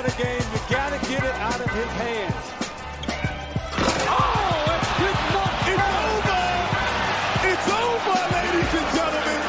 At the end of the game, you got to get it out of his hands. Oh, it did not It's over! It's over, ladies and gentlemen!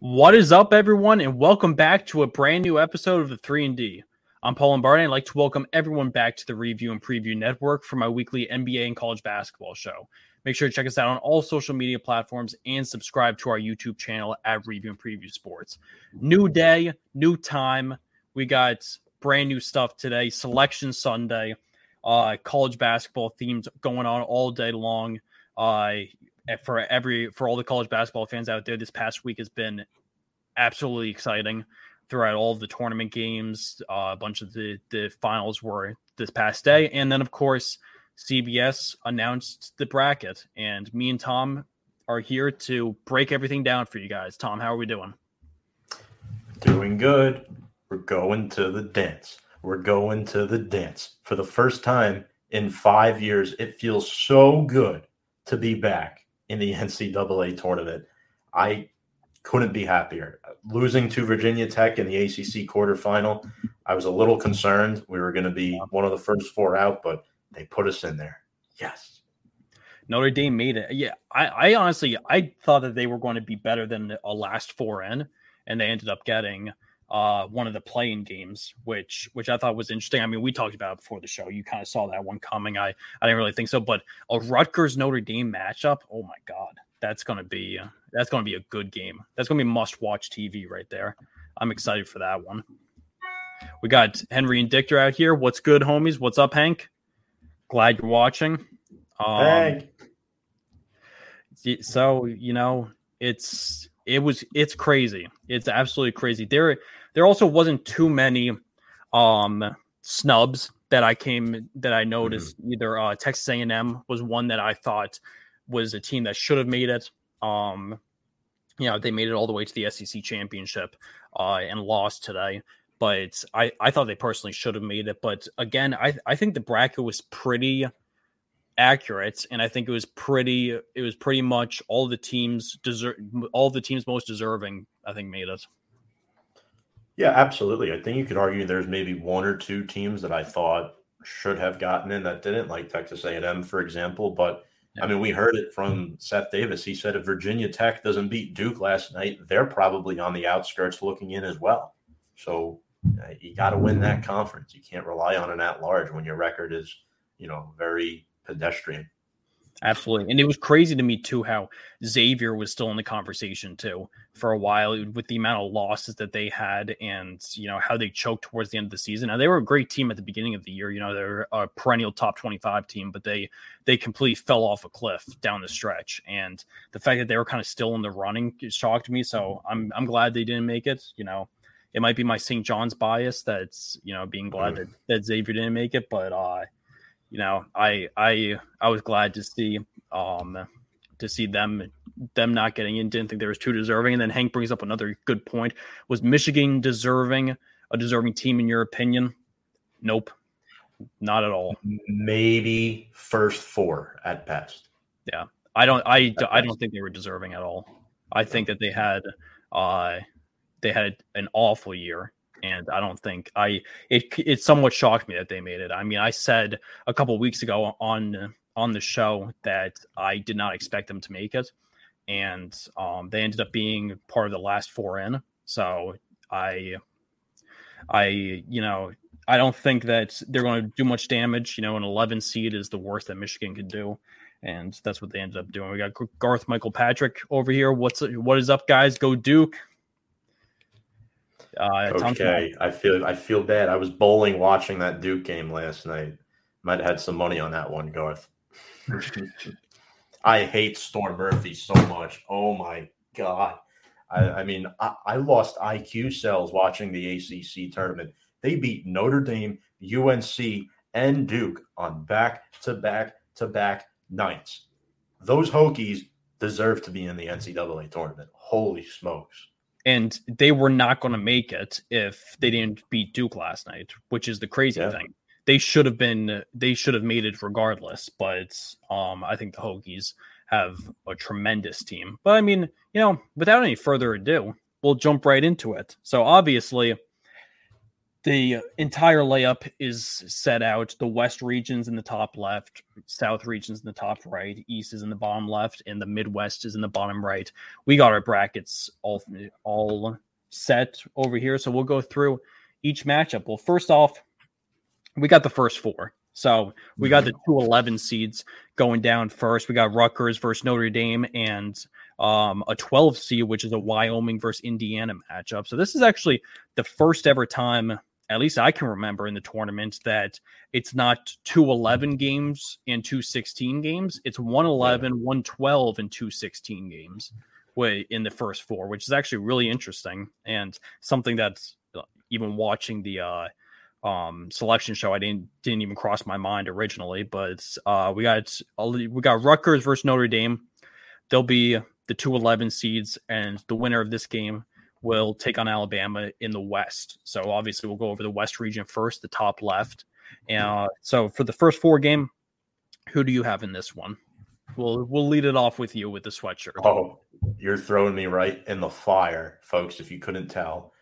What is up, everyone, and welcome back to a brand new episode of the 3 and D. I'm Paul Lombardi. I'd like to welcome everyone back to the Review and Preview Network for my weekly NBA and college basketball show. Make sure to check us out on all social media platforms and subscribe to our YouTube channel at Review and Preview Sports. New day, new time. We got brand new stuff today. Selection Sunday, uh, college basketball themes going on all day long. Uh, for every for all the college basketball fans out there, this past week has been absolutely exciting throughout all the tournament games. Uh, a bunch of the the finals were this past day, and then of course CBS announced the bracket, and me and Tom are here to break everything down for you guys. Tom, how are we doing? Doing good. We're going to the dance. We're going to the dance. For the first time in five years, it feels so good to be back in the NCAA tournament. I couldn't be happier. Losing to Virginia Tech in the ACC quarterfinal, I was a little concerned. We were going to be one of the first four out, but they put us in there. Yes. Notre Dame made it. Yeah, I, I honestly I thought that they were going to be better than a last four in, and they ended up getting uh, one of the playing games, which which I thought was interesting. I mean, we talked about it before the show. You kind of saw that one coming. I I didn't really think so, but a Rutgers Notre Dame matchup. Oh my god, that's gonna be that's gonna be a good game. That's gonna be must watch TV right there. I'm excited for that one. We got Henry and Dictor out here. What's good, homies? What's up, Hank? Glad you're watching. Um, Hey. y- so you know it's it was it's crazy it's absolutely crazy there there also wasn't too many um snubs that i came that i noticed either uh texas a&m was one that i thought was a team that should have made it um you know they made it all the way to the sec championship uh and lost today but i i thought they personally should have made it but again i i think the bracket was pretty accurate and i think it was pretty it was pretty much all the teams deserve all the teams most deserving i think made it Yeah, absolutely. I think you could argue there's maybe one or two teams that I thought should have gotten in that didn't, like Texas A&M, for example. But I mean, we heard it from Seth Davis. He said if Virginia Tech doesn't beat Duke last night, they're probably on the outskirts looking in as well. So uh, you got to win that conference. You can't rely on an at-large when your record is, you know, very pedestrian. Absolutely and it was crazy to me too how xavier was still in the conversation too for a while with the amount of losses that they had and you know how they choked towards the end of the season. Now they were a great team at the beginning of the year you know they're a perennial top 25 team but they they completely fell off a cliff down the stretch and the fact that they were kind of still in the running shocked me so i'm i'm glad they didn't make it you know. It might be my st john's bias that's you know being glad that, that xavier didn't make it but uh you know i i i was glad to see um to see them them not getting in. Didn't think there was too deserving. And then hank brings up another good point. Was michigan deserving a deserving team in your opinion? Nope. Not at all. Maybe first four at best. Yeah, I don't i i don't think they were deserving at all. I think that they had uh they had an awful year and I don't think I it it somewhat shocked me that they made it. I mean, I said a couple weeks ago on on the show that I did not expect them to make it, and um, they ended up being part of the last four in. So I I, you know, I don't think that they're going to do much damage. You know, an 11 seed is the worst that Michigan could do, and that's what they ended up doing. We got Garth Michael Patrick over here. What's what is up, guys? Go Duke! Uh, okay, I feel I feel bad. I was bowling watching that Duke game last night. Might have had some money on that one, Garth. I hate Storm Murphy so much. Oh my god! I, I mean, I, I, lost IQ cells watching the ACC tournament. They beat Notre Dame, UNC, and Duke on back to back to back nights. Those Hokies deserve to be in the NCAA tournament. Holy smokes! And they were not going to make it if they didn't beat Duke last night, which is the crazy yeah. thing. They should have been they should have made it regardless, but um I think the Hokies have a tremendous team. But I mean, you know, without any further ado, we'll jump right into it. So obviously the entire layup is set out. The west regions in the top left, south regions in the top right, east is in the bottom left, and the Midwest is in the bottom right. We got our brackets all all set over here, so we'll go through each matchup. Well, first off, we got the first four. So we got the two eleven seeds going down first. We got Rutgers versus Notre Dame and um, a 12 seed, which is a Wyoming versus Indiana matchup. So this is actually the first ever time at least I can remember in the tournament that it's not two 11 games and two 16 games. It's 111, 112, and two 16 games in the first four, which is actually really interesting and something that's uh, even watching the uh, um, selection show, I didn't didn't even cross my mind originally. But uh, we got we got Rutgers versus Notre Dame. They'll be the two 11 seeds, and the winner of this game will take on Alabama in the West. So obviously, we'll go over the West region first, the top left. And uh, so for the first four game, who do you have in this one? We'll we'll lead it off with you with the sweatshirt. Oh, you're throwing me right in the fire, folks. If you couldn't tell,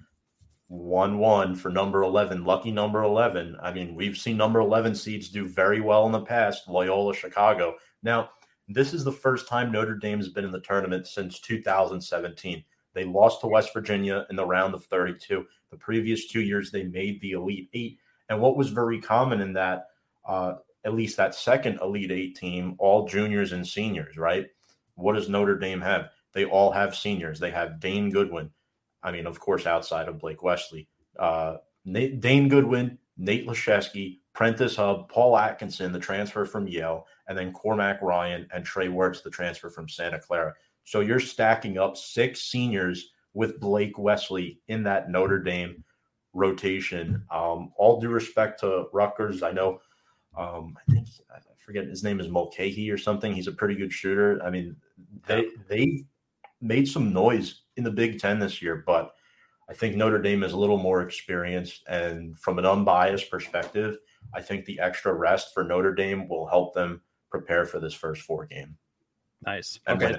one one for number eleven, lucky number eleven. I mean, we've seen number eleven seeds do very well in the past. Loyola Chicago. Now, this is the first time Notre Dame has been in the tournament since 2017. They lost to West Virginia in the round of 32. The previous two years, they made the Elite Eight. And what was very common in that, uh, at least that second Elite Eight team, all juniors and seniors, right? What does Notre Dame have? They all have seniors. They have Dane Goodwin. I mean, of course, outside of Blake Wesley, uh, Nate, Dane Goodwin, Nate Laszewski, Prentiss Hubb, Paul Atkinson, the transfer from Yale, and then Cormac Ryan and Trey Wertz, the transfer from Santa Clara. So you're stacking up six seniors with Blake Wesley in that Notre Dame rotation. Um, all due respect to Rutgers, I know. Um, I think I forget his name is Mulcahy or something. He's a pretty good shooter. I mean, they they made some noise in the Big Ten this year, but I think Notre Dame is a little more experienced. And from an unbiased perspective, I think the extra rest for Notre Dame will help them prepare for this first four game. Nice. Okay.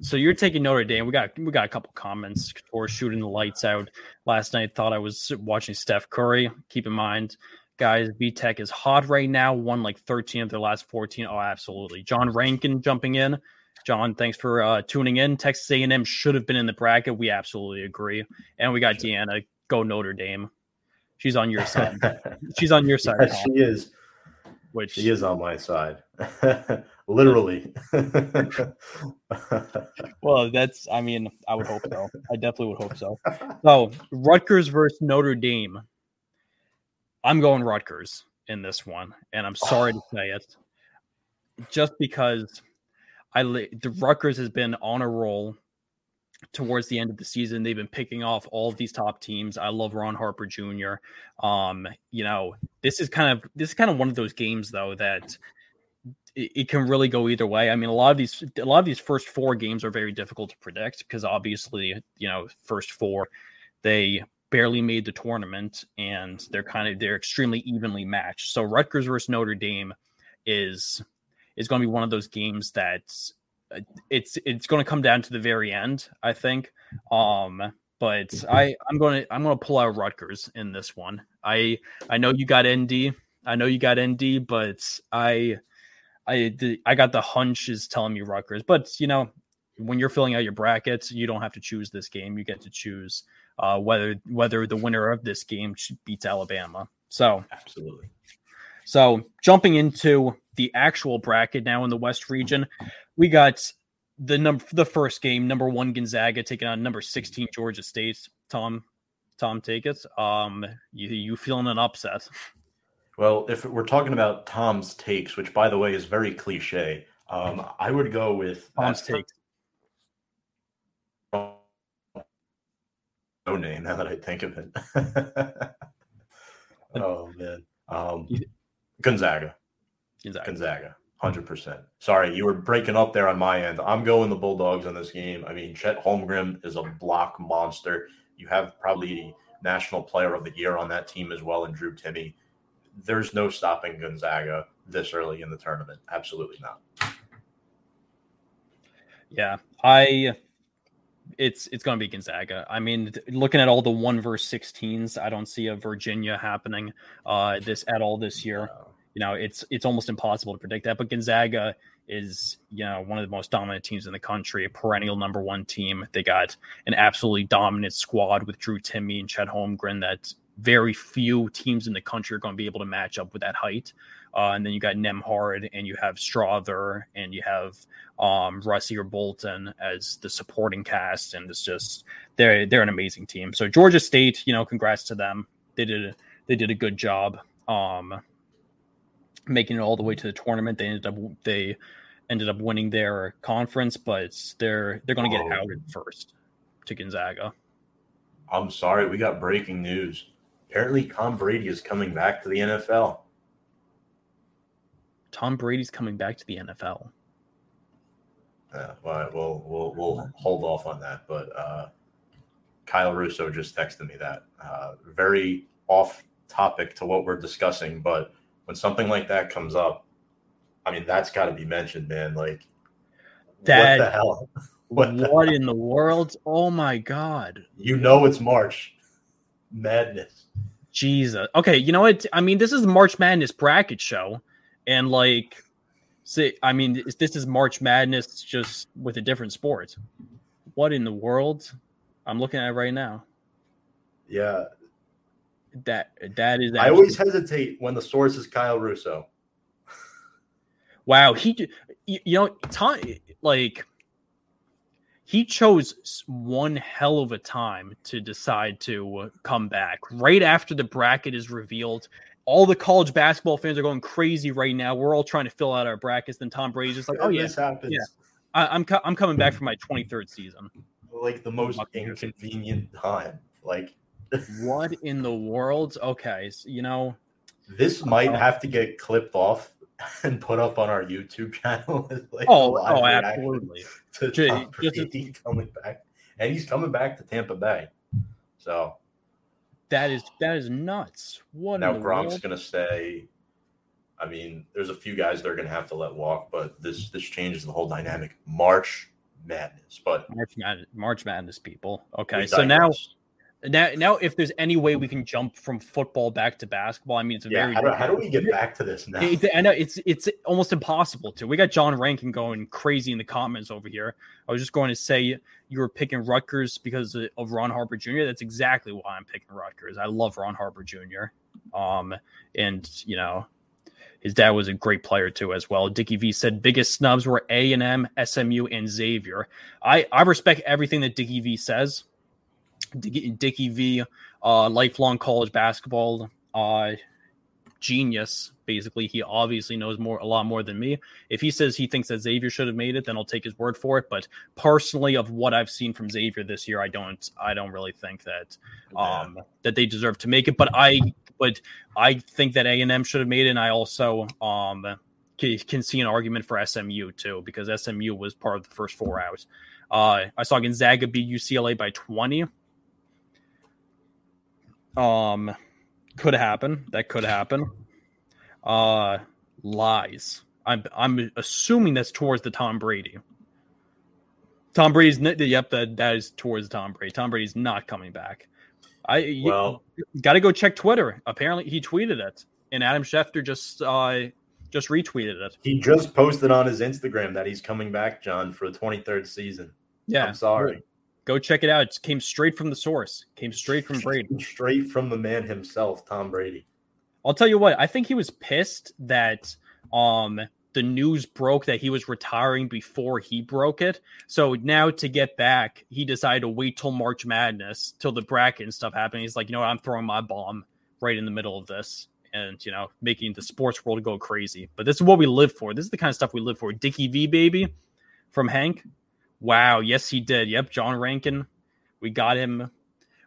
So you're taking Notre Dame. We got we got a couple comments for shooting the lights out last night. Thought I was watching Steph Curry. Keep in mind, guys, B Tech is hot right now. Won like 13 of their last 14. Oh, absolutely. John Rankin jumping in. John, thanks for uh, tuning in. Texas A&M should have been in the bracket. We absolutely agree. And we got Deanna. Go Notre Dame. She's on your side. She's on your side. She is. Which she is on my side. literally. well, that's, I mean, I would hope so. I definitely would hope so. So, Rutgers versus Notre Dame. I'm going Rutgers in this one, and I'm sorry to say it, just because I the Rutgers has been on a roll towards the end of the season. They've been picking off all of these top teams. I love Ron Harper Jr. Um, you know, this is kind of this is kind of one of those games though that it, it, can really go either way. I mean, a lot of these a lot of these first four games are very difficult to predict because obviously, you know, first four they barely made the tournament and they're kind of they're extremely evenly matched. So Rutgers versus Notre Dame is is going to be one of those games that uh, it's it's going to come down to the very end, I think. Um, but I I'm going to I'm going to pull out Rutgers in this one. I I know you got ND. I know you got ND, but I I the, I got the hunch is telling me Rutgers, but you know, when you're filling out your brackets, you don't have to choose this game. You get to choose uh, whether whether the winner of this game beats Alabama. So absolutely. So jumping into the actual bracket now in the West region, we got the number the first game, number one Gonzaga taking on number 16 Georgia State. Tom, Tom, take it. Um, you you feeling an upset? Well, if we're talking about Tom's takes, which by the way is very cliche, um, I would go with Tom's takes. No name now that I think of it. oh man, um, Gonzaga. Gonzaga. Gonzaga. Hundred percent. Sorry, you were breaking up there on my end. I'm going the Bulldogs on this game. I mean, Chet Holmgren is a block monster. You have probably National Player of the Year on that team as well, and Drew Timme. There's no stopping Gonzaga this early in the tournament. Absolutely not. Yeah, I. It's it's going to be Gonzaga. I mean, looking at all the one verse 16s, I don't see a Virginia happening uh, this at all this year. You know, it's it's almost impossible to predict that. But Gonzaga is you know one of the most dominant teams in the country, a perennial number one team. They got an absolutely dominant squad with Drew Timme and Chet Holmgren that very few teams in the country are going to be able to match up with that height. Uh, and then you got Nembhard and you have Strawther and you have um, Rasir Bolton as the supporting cast. And it's just they're they're an amazing team. So Georgia State, you know, congrats to them. They did a, they did a good job um, making it all the way to the tournament. They ended up they ended up winning their conference, but they're they're going to get oh. outed first to Gonzaga. I'm sorry, we got breaking news. Apparently, Tom Brady is coming back to the NFL. Tom Brady's coming back to the NFL. Yeah, well, we'll we'll, we'll hold off on that. But uh, Kyle Russo just texted me that. Uh, very off topic to what we're discussing, but when something like that comes up, I mean, that's got to be mentioned, man. Like, that, what the hell? What, what the in hell? the world? Oh my god! You know it's March Madness. Jesus. Okay, you know what? I mean, this is March Madness bracket show. And like see i mean this is march madness just with a different sport. What in the world? I'm looking at right now. Yeah. That that is i always hesitate when the source is kyle russo. Wow he you know time like he chose one hell of a time to decide to come back right after the bracket is revealed all the college basketball fans are going crazy right now. We're all trying to fill out our brackets. Then Tom Brady's just like, "Oh yeah, happens. yeah, I, am I'm coming back for my 23rd season." Like the most inconvenient time. Like, what in the world? Okay, so, you know, this might uh, have to get clipped off and put up on our YouTube channel. like oh, oh, absolutely. To Tom Brady coming back, and he's coming back to Tampa Bay. So that is that is nuts. What now? Gronk's world? gonna stay. I mean, there's a few guys they're gonna have to let walk, but this this changes the whole dynamic. March Madness, but March Madness, March Madness people. Okay, so now now, now, if there's any way we can jump from football back to basketball, I mean, it's a yeah, very. How do, how do, we get back to this now? It, I know it's it's almost impossible to. We got John Rankin going crazy in the comments over here. I was just going to say you were picking Rutgers because of Ron Harper Jr. That's exactly why I'm picking Rutgers. I love Ron Harper Jr. Um, and you know, his dad was a great player too as well. Dickie V said biggest snubs were A and M, SMU, and Xavier. I I respect everything that Dickie V says. Dickie V, uh, lifelong college basketball uh, genius. Basically, he obviously knows more, a lot more than me. If he says he thinks that Xavier should have made it, then I'll take his word for it. But personally, of what I've seen from Xavier this year, I don't, I don't really think that, um, yeah. that they deserve to make it. But I, but I think that A and M should have made it. And I also, um, can see an argument for SMU too because SMU was part of the first four out. Uh, I saw Gonzaga beat UCLA by 20. Um, could happen. That could happen. Uh, lies. I'm I'm assuming that's towards the Tom Brady. Tom Brady's yep that that is towards Tom Brady. Tom Brady's not coming back. I well got to go check Twitter. Apparently he tweeted it, and Adam Schefter just uh Just retweeted it. He just posted on his Instagram that he's coming back, John, for the 23rd season. Yeah. I'm sorry. Go check it out. It came straight from the source. Came straight from Brady. Straight from the man himself, Tom Brady. I'll tell you what, I think he was pissed that um the news broke that he was retiring before he broke it. So now to get back, he decided to wait till March Madness, till the bracket and stuff happened. He's like, you know what, I'm throwing my bomb right in the middle of this and you know, making the sports world go crazy. But this is what we live for. This is the kind of stuff we live for. Dickie V baby from Hank. Wow, yes he did. Yep, John Rankin. We got him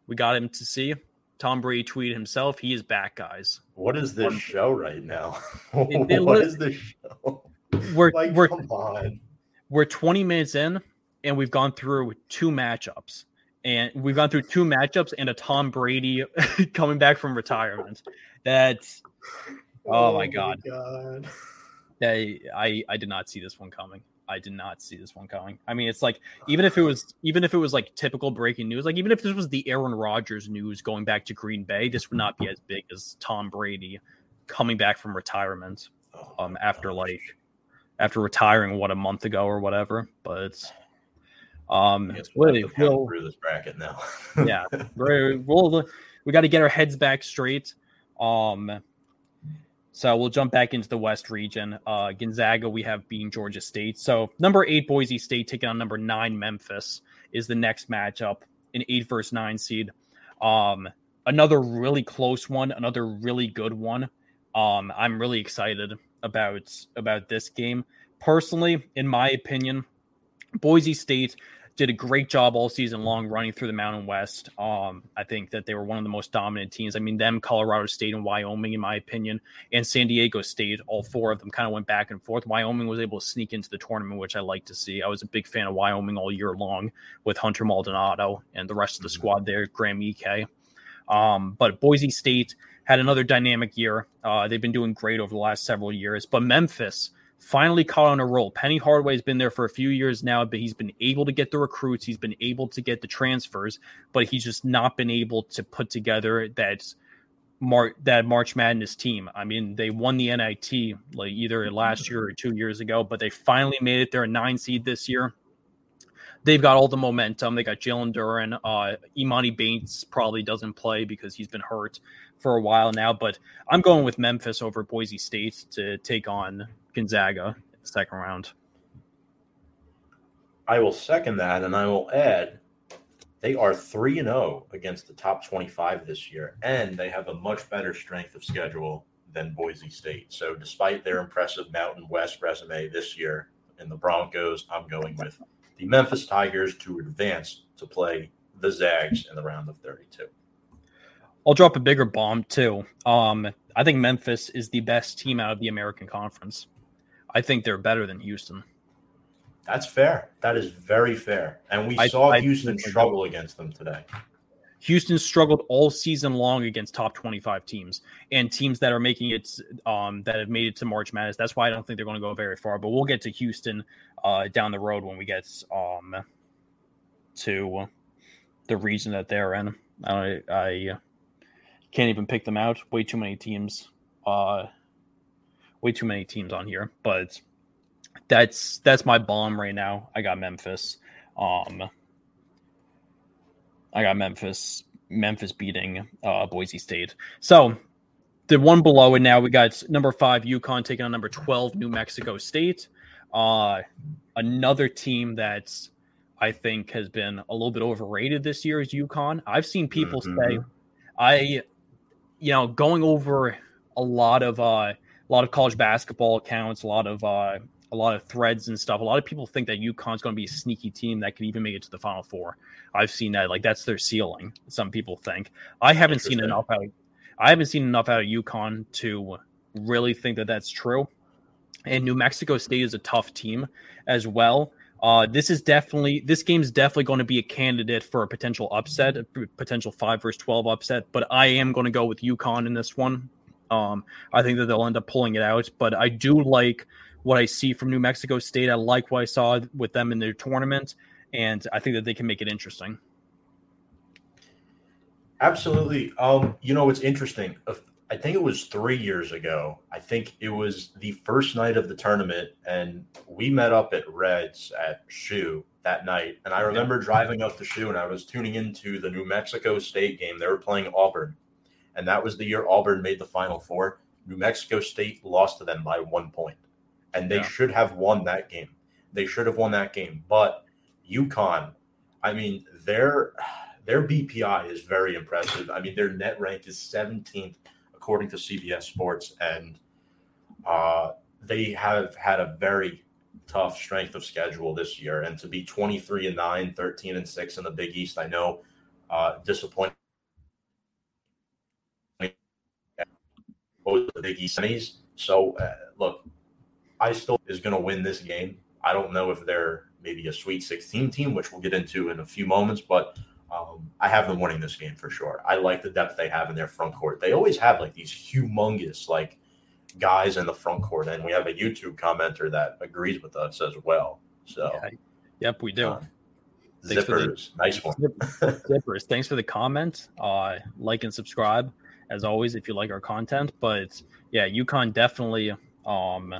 we got him to see. Tom Brady tweeted himself, he is back, guys. What is this show right now? It- it what is this show? We're Like, we're come on. we're 20 minutes in and we've gone through two matchups and we've gone through two matchups and a tom brady coming back from retirement that's Oh my oh God. God. I i did not see this one coming i did not see this one coming i mean it's like even if it was even if it was like typical breaking news like even if this was the aaron Rodgers news going back to green bay this would not be as big as tom brady coming back from retirement Oh, um after like after retiring what a month ago or whatever but it's um guess we'll, we'll, have to pound we'll- through this bracket now. yeah we'll we got to get our heads back straight um so we'll jump back into the west region. Uh gonzaga we have being georgia state. So number eight boise state taking on number nine memphis is the next matchup an eight versus nine seed. Um another really close one another really good one. Um i'm really excited about about this game. Personally in my opinion boise state did a great job all season long running through the Mountain West. Um, I think that they were one of the most dominant teams. I mean, them, Colorado State, and Wyoming, in my opinion, and San Diego State, all four of them kind of went back and forth. Wyoming was able to sneak into the tournament, which I like to see. I was a big fan of Wyoming all year long with Hunter Maldonado and the rest of the squad there, Graham Ike. Um, but Boise State had another dynamic year. Uh, they've been doing great over the last several years. But Memphis finally caught on a roll. Penny Hardaway's been there for a few years now, but he's been able to get the recruits, he's been able to get the transfers, but he's just not been able to put together that Mar- that March Madness team. I mean, they won the NIT like either last year or two years ago, but they finally made it. They're a nine seed this year. They've got all the momentum. They got Jalen Duren. Uh, Emoni Bates probably doesn't play because he's been hurt for a while now. But I'm going with Memphis over Boise State to take on Gonzaga in the second round. I will second that, and I will add they are 3 and 0 against the top 25 this year, and they have a much better strength of schedule than Boise State. So, despite their impressive Mountain West resume this year in the Broncos, I'm going with the Memphis Tigers to advance to play the Zags in the round of 32. I'll drop a bigger bomb too. Um, I think Memphis is the best team out of the American Conference. I think they're better than Houston. That's fair. That is very fair. And we I- saw I Houston think- struggle against them today. Houston struggled all season long against top 25 teams and teams that are making it um, that have made it to March Madness. That's why I don't think they're going to go very far. But we'll get to Houston uh, down the road when we get um, to the region that they're in. I, I can't even pick them out. Way too many teams. Uh, way too many teams on here. But that's that's my bomb right now. I got Memphis. Um, I got Memphis. Memphis beating uh, Boise State. So the one below it now, we got number five UConn taking on number twelve New Mexico State. Uh, another team that's I think has been a little bit overrated this year is UConn. I've seen people say, Mhm. I, you know, going over a lot of uh, a lot of college basketball accounts, a lot of uh, a lot of threads and stuff. A lot of people think that UConn's going to be a sneaky team that could even make it to the Final Four. I've seen that like that's their ceiling. Some people think. I haven't seen enough out. Of, I haven't seen enough out of UConn to really think that that's true. And New Mexico State is a tough team as well. Uh, this is definitely this game's definitely going to be a candidate for a potential upset, a potential five versus twelve upset. But I am going to go with UConn in this one. Um, I think that they'll end up pulling it out. But I do like what I see from New Mexico State. I like what I saw with them in their tournament, and I think that they can make it interesting. Absolutely. Um, you know, it's interesting. I think it was three years ago. I think it was the first night of the tournament, and we met up at Reds at Shoe that night. And I remember driving up to Shoe, and I was tuning into the New Mexico State game. They were playing Auburn, and that was the year Auburn made the Final Four. New Mexico State lost to them by one point, and they Yeah. should have won that game. They should have won that game, but UConn, I mean, their their BPI is very impressive. I mean, their net rank is 17th according to CBS Sports, and uh, they have had a very tough strength of schedule this year. And to be 23 and 9, 13 and 6 in the Big East, I know uh, disappointing. Both the Big East semis. So, uh, look, I still is going to win this game. I don't know if they're maybe a Sweet 16 team, which we'll get into in a few moments, but um, I have them winning this game for sure. I like the depth they have in their front court. They always have like these humongous like guys in the front court, and we have a YouTube commenter that agrees with us as well. So, Yeah. Yep, we do. um, Thanks for the- zippers, nice one. Zippers, thanks for the comment. Uh, like and subscribe as always if you like our content. But yeah, UConn definitely. Um,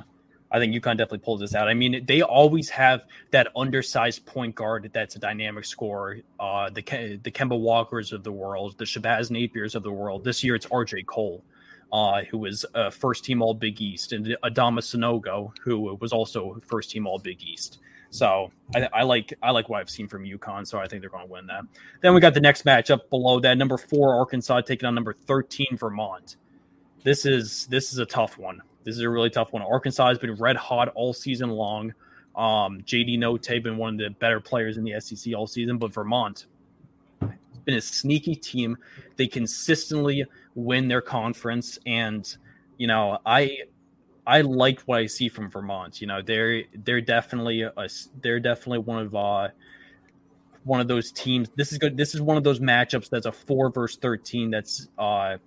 I think UConn definitely pulls this out. I mean, they always have that undersized point guard that's a dynamic scorer. Uh, the the Kemba Walkers of the world, the Shabazz Napiers of the world. This year it's R.J. Cole. Uh, who was uh, first team All Big East, and Adama Sanogo, who was also first team All Big East. So I, I like I like what I've seen from UConn. So I think they're going to win that. Then we got the next matchup below that. Number four Arkansas taking on number thirteen Vermont. This is this is a tough one. This is a really tough one. Arkansas has been red hot all season long. Um, JD Notae been one of the better players in the SEC all season, but Vermont has been a sneaky team. They consistently win their conference, and you know I I like what I see from Vermont. You know, they're they're definitely a they're definitely one of uh one of those teams. This is good. This is one of those matchups that's a four versus thirteen. That's uh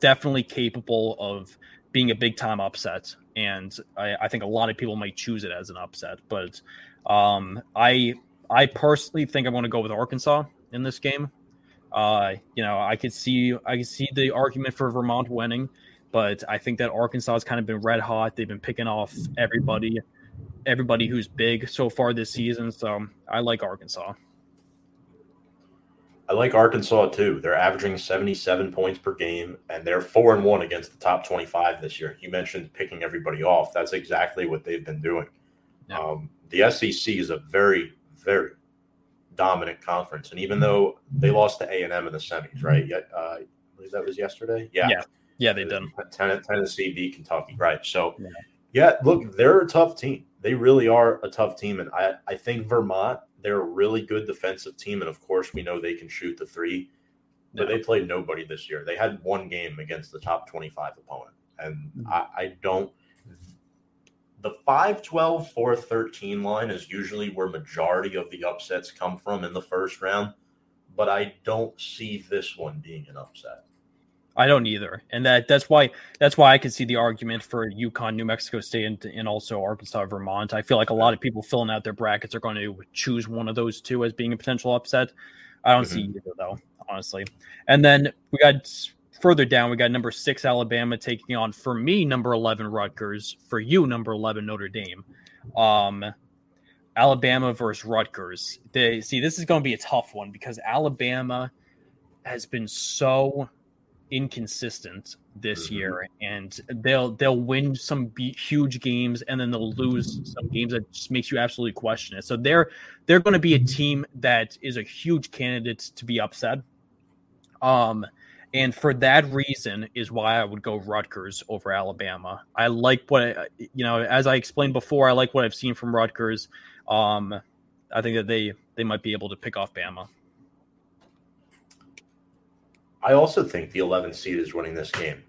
definitely capable of being a big time upset, and I, I think a lot of people might choose it as an upset. But um, I I personally think I'm going to go with Arkansas in this game. Uh, you know, I could see I could see the argument for Vermont winning but I think that Arkansas has kind of been red hot. They've been picking off everybody, everybody who's big so far this season. So I like Arkansas. I like Arkansas too. They're averaging 77 points per game, and they're four and one against the top 25 this year. You mentioned picking everybody off. That's exactly what they've been doing. Yeah. Um, the SEC is a very, very dominant conference, and even though they lost to A and M in the semis, right? Yet, uh, I believe that was yesterday. Yeah, Yeah, Yeah, they did. Ten- Tennessee beat Kentucky, right? So, Yeah. yeah. look, they're a tough team. They really are a tough team, and I, I think Vermont, they're a really good defensive team, and of course, we know they can shoot the three. But Yeah. they played nobody this year. They had one game against the top twenty-five opponent, and mm. I, I don't. The 5 12 4 13 line is usually where majority of the upsets come from in the first round, but I don't see this one being an upset. I don't either, and that that's why that's why I can see the argument for UConn, New Mexico State, and, and also Arkansas, Vermont. I feel like a lot of people filling out their brackets are going to choose one of those two as being a potential upset. I don't see either though, honestly. And then we got further down, we got number six Alabama taking on for me number eleven Rutgers, for you number eleven Notre Dame. Um, Alabama versus Rutgers. They see this is going to be a tough one because Alabama has been so inconsistent this Mhm. year and they'll they'll win some be- huge games and then they'll lose some games that just makes you absolutely question it so they're they're going to be a team that is a huge candidate to be upset um and for that reason is why I would go Rutgers over Alabama. I like what I, you know, as I explained before, I like what I've seen from Rutgers. Um, I think that they they might be able to pick off Bama. I also think the 11th seed is winning this game.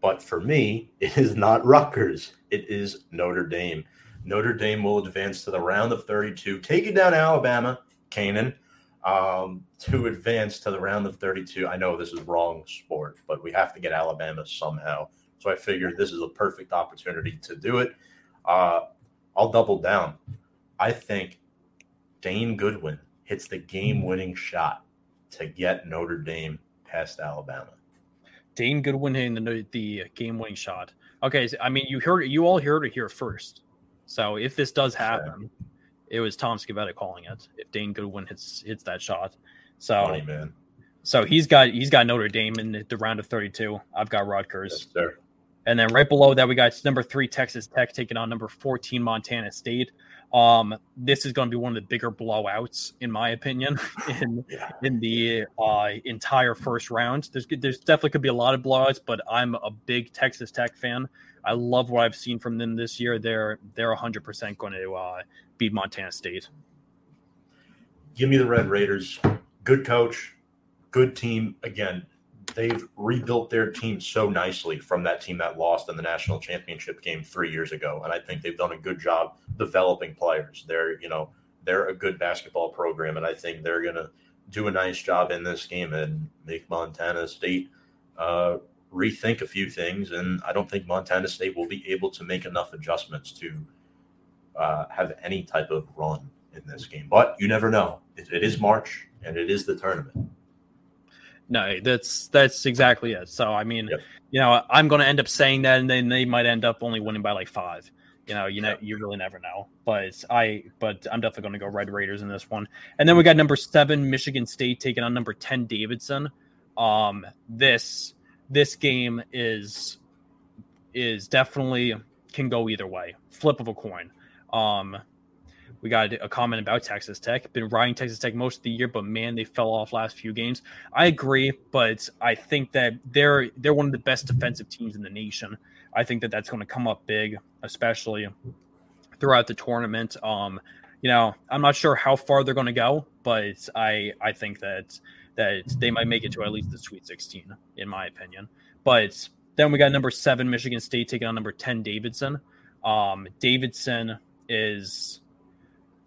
But for me, it is not Rutgers. It is Notre Dame. Notre Dame will advance to the round of 32, taking down Alabama, Canaan, um, to advance to the round of 32. I know this is wrong sport, but we have to get Alabama somehow. So I figured this is a perfect opportunity to do it. Uh, I'll double down. I think Dane Goodwin hits the game winning shot to get Notre Dame past Alabama. Dane Goodwin hitting the the game winning shot. Okay, so, I mean you heard you all heard it here first. So if this does happen, it was Tom Scavetta calling it. If Dane Goodwin hits hits that shot, so Funny man. so he's got he's got Notre Dame in the round of 32. I've got Rutgers. Yes. And then right below that, we got number three Texas Tech taking on number 14 Montana State. Um, this is going to be one of the bigger blowouts, in my opinion, in Yeah. in the uh, entire first round. There's there's definitely could be a lot of blowouts, but I'm a big Texas Tech fan. I love what I've seen from them this year. They're they're 100 percent going to uh, beat Montana State. Give me the Red Raiders. Good coach, good team. Again, they've rebuilt their team so nicely from that team that lost in the national championship game three years ago. And I think they've done a good job developing players. They're, you know, they're a good basketball program, and I think they're gonna do a nice job in this game and make Montana State uh, rethink a few things. And I don't think Montana State will be able to make enough adjustments to uh, have any type of run in this game. But you never know. It, it is March and it is the tournament. No, that's that's exactly it. So I mean, Yep. you know, I'm going to end up saying that, and then they might end up only winning by like five. You know, you know, you really never know. But I, but I'm definitely going to go Red Raiders in this one. And then we got number seven Michigan State taking on number ten Davidson. Um, this this game is is definitely can go either way. Flip of a coin. Um, we got a comment about Texas Tech. Been riding Texas Tech most of the year, but man, they fell off last few games. I agree, but I think that they're they're one of the best defensive teams in the nation. I think that that's going to come up big, especially throughout the tournament. Um, you know, I'm not sure how far they're going to go, but I I think that that they might make it to at least the Sweet 16, in my opinion. But then we got number seven Michigan State taking on number 10 Davidson. Um, Davidson is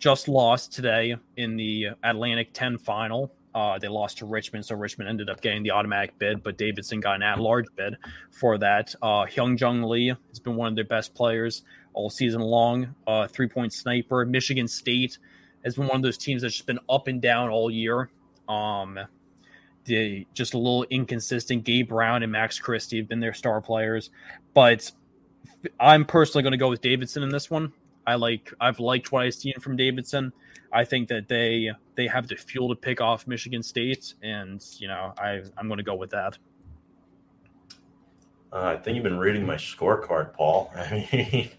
just lost today in the Atlantic 10 final. Uh, they lost to Richmond, so Richmond ended up getting the automatic bid, but Davidson got an at-large bid for that. Uh, Hyunjung Lee has been one of their best players all season long. Uh, three-point sniper. Michigan State has been one of those teams that's just been up and down all year. Um, they just a little inconsistent. Gabe Brown and Max Christie have been their star players, but I'm personally going to go with Davidson in this one. I like I've liked what I've seen from Davidson. I think that they they have the fuel to pick off Michigan State, and you know I I'm going to go with that. Uh, I think you've been reading my scorecard, Paul. I mean,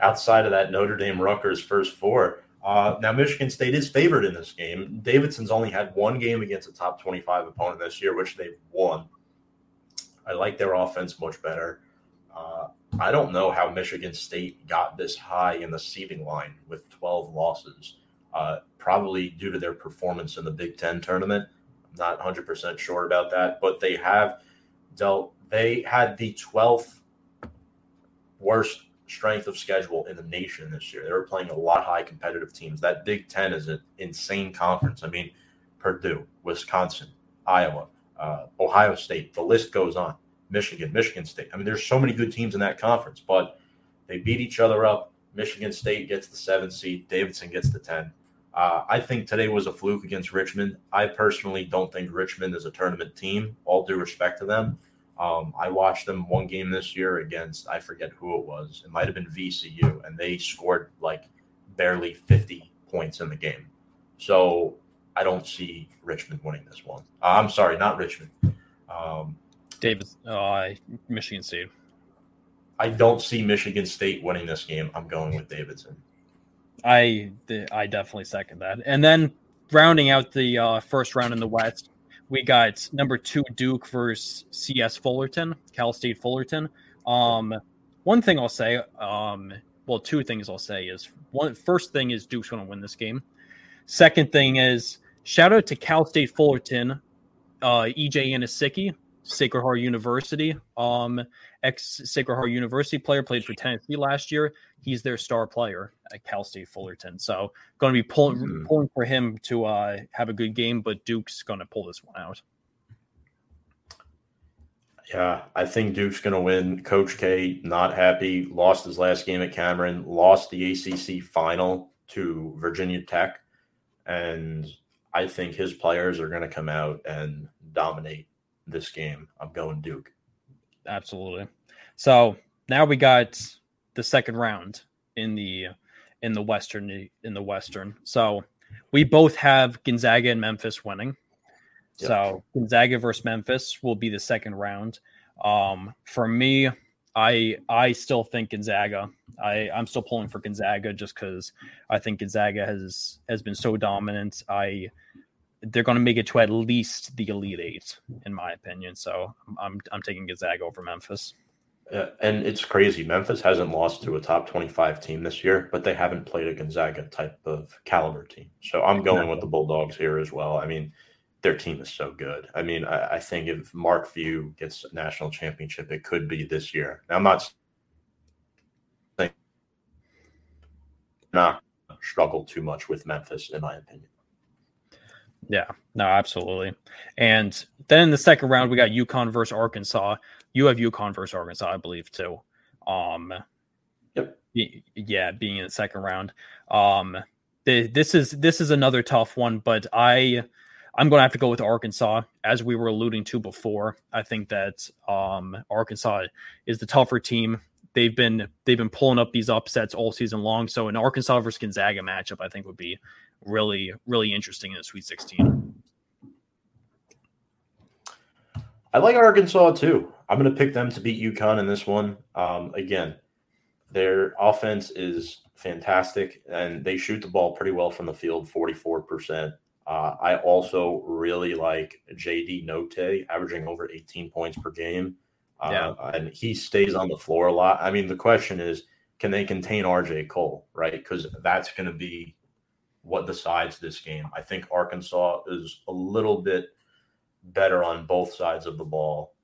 outside of that Notre Dame Rutgers first four, uh, now Michigan State is favored in this game. Davidson's only had one game against a top 25 opponent this year, which they've won. I like their offense much better. Uh, I don't know how Michigan State got this high in the seeding line with 12 losses. Uh, probably due to their performance in the Big Ten tournament. I'm not 100% sure about that, but they have dealt they had the 12th worst strength of schedule in the nation this year. They were playing a lot high competitive teams. That Big Ten is an insane conference. I mean, Purdue, Wisconsin, Iowa, uh, Ohio State, the list goes on. Michigan, Michigan State. I mean, there's so many good teams in that conference, but they beat each other up. Michigan State gets the seven seed, Davidson gets the 10. Uh, I think today was a fluke against Richmond. I personally don't think Richmond is a tournament team, all due respect to them. Um, I watched them one game this year against I forget who it was. It might have been VCU, and they scored like barely 50 points in the game. So I don't see Richmond winning this one. Uh, I'm sorry, not Richmond. Um, David, uh, Michigan State. I don't see Michigan State winning this game. I'm going with Davidson. I I definitely second that. And then rounding out the uh, first round in the West, we got number two Duke versus CS Fullerton, Cal State Fullerton. Um, one thing I'll say, um, well, two things I'll say is one first thing is Duke's going to win this game. Second thing is shout out to Cal State Fullerton, uh, EJ Anosike, Sacred Heart University, um, ex Sacred Heart University player, played for Tennessee last year. He's their star player at Cal State Fullerton. So going to be pulling Mhm. pulling for him to uh, have a good game, but Duke's going to pull this one out. Yeah, I think Duke's going to win. Coach K not happy. Lost his last game at Cameron. Lost the ACC final to Virginia Tech, and I think his players are going to come out and dominate this game. I'm going Duke. Absolutely. So now we got the second round in the in the western in the western. So we both have Gonzaga and Memphis winning. Yep. So Gonzaga versus Memphis will be the second round. Um, for me, I I still think Gonzaga. I I'm still pulling for Gonzaga just because I think Gonzaga has has been so dominant. I they're going to make it to at least the Elite Eight, in my opinion. So I'm I'm taking Gonzaga over Memphis. Uh, and it's crazy. Memphis hasn't lost to a top 25 team this year, but they haven't played a Gonzaga type of caliber team. So I'm going with the Bulldogs here as well. I mean, their team is so good. I mean, I, I think if Mark Few gets a national championship, it could be this year. Now, I'm not saying not struggle too much with Memphis, in my opinion. Yeah, no, absolutely. And then in the second round, we got UConn versus Arkansas. You have UConn versus Arkansas, I believe, too. Um, Yep. yeah, being in the second round. Um, the, this is this is another tough one, but I I'm going to have to go with Arkansas, as we were alluding to before. I think that um, Arkansas is the tougher team. They've been they've been pulling up these upsets all season long. So an Arkansas versus Gonzaga matchup, I think, would be really really interesting in the Sweet 16. I like Arkansas too. I'm going to pick them to beat UConn in this one. Um, again, their offense is fantastic and they shoot the ball pretty well from the field 44%. Uh, I also really like JD Notae averaging over 18 points per game. Uh, Yeah. And he stays on the floor a lot. I mean, the question is can they contain RJ Cole, right? Because that's going to be what decides this game. I think Arkansas is a little bit better on both sides of the ball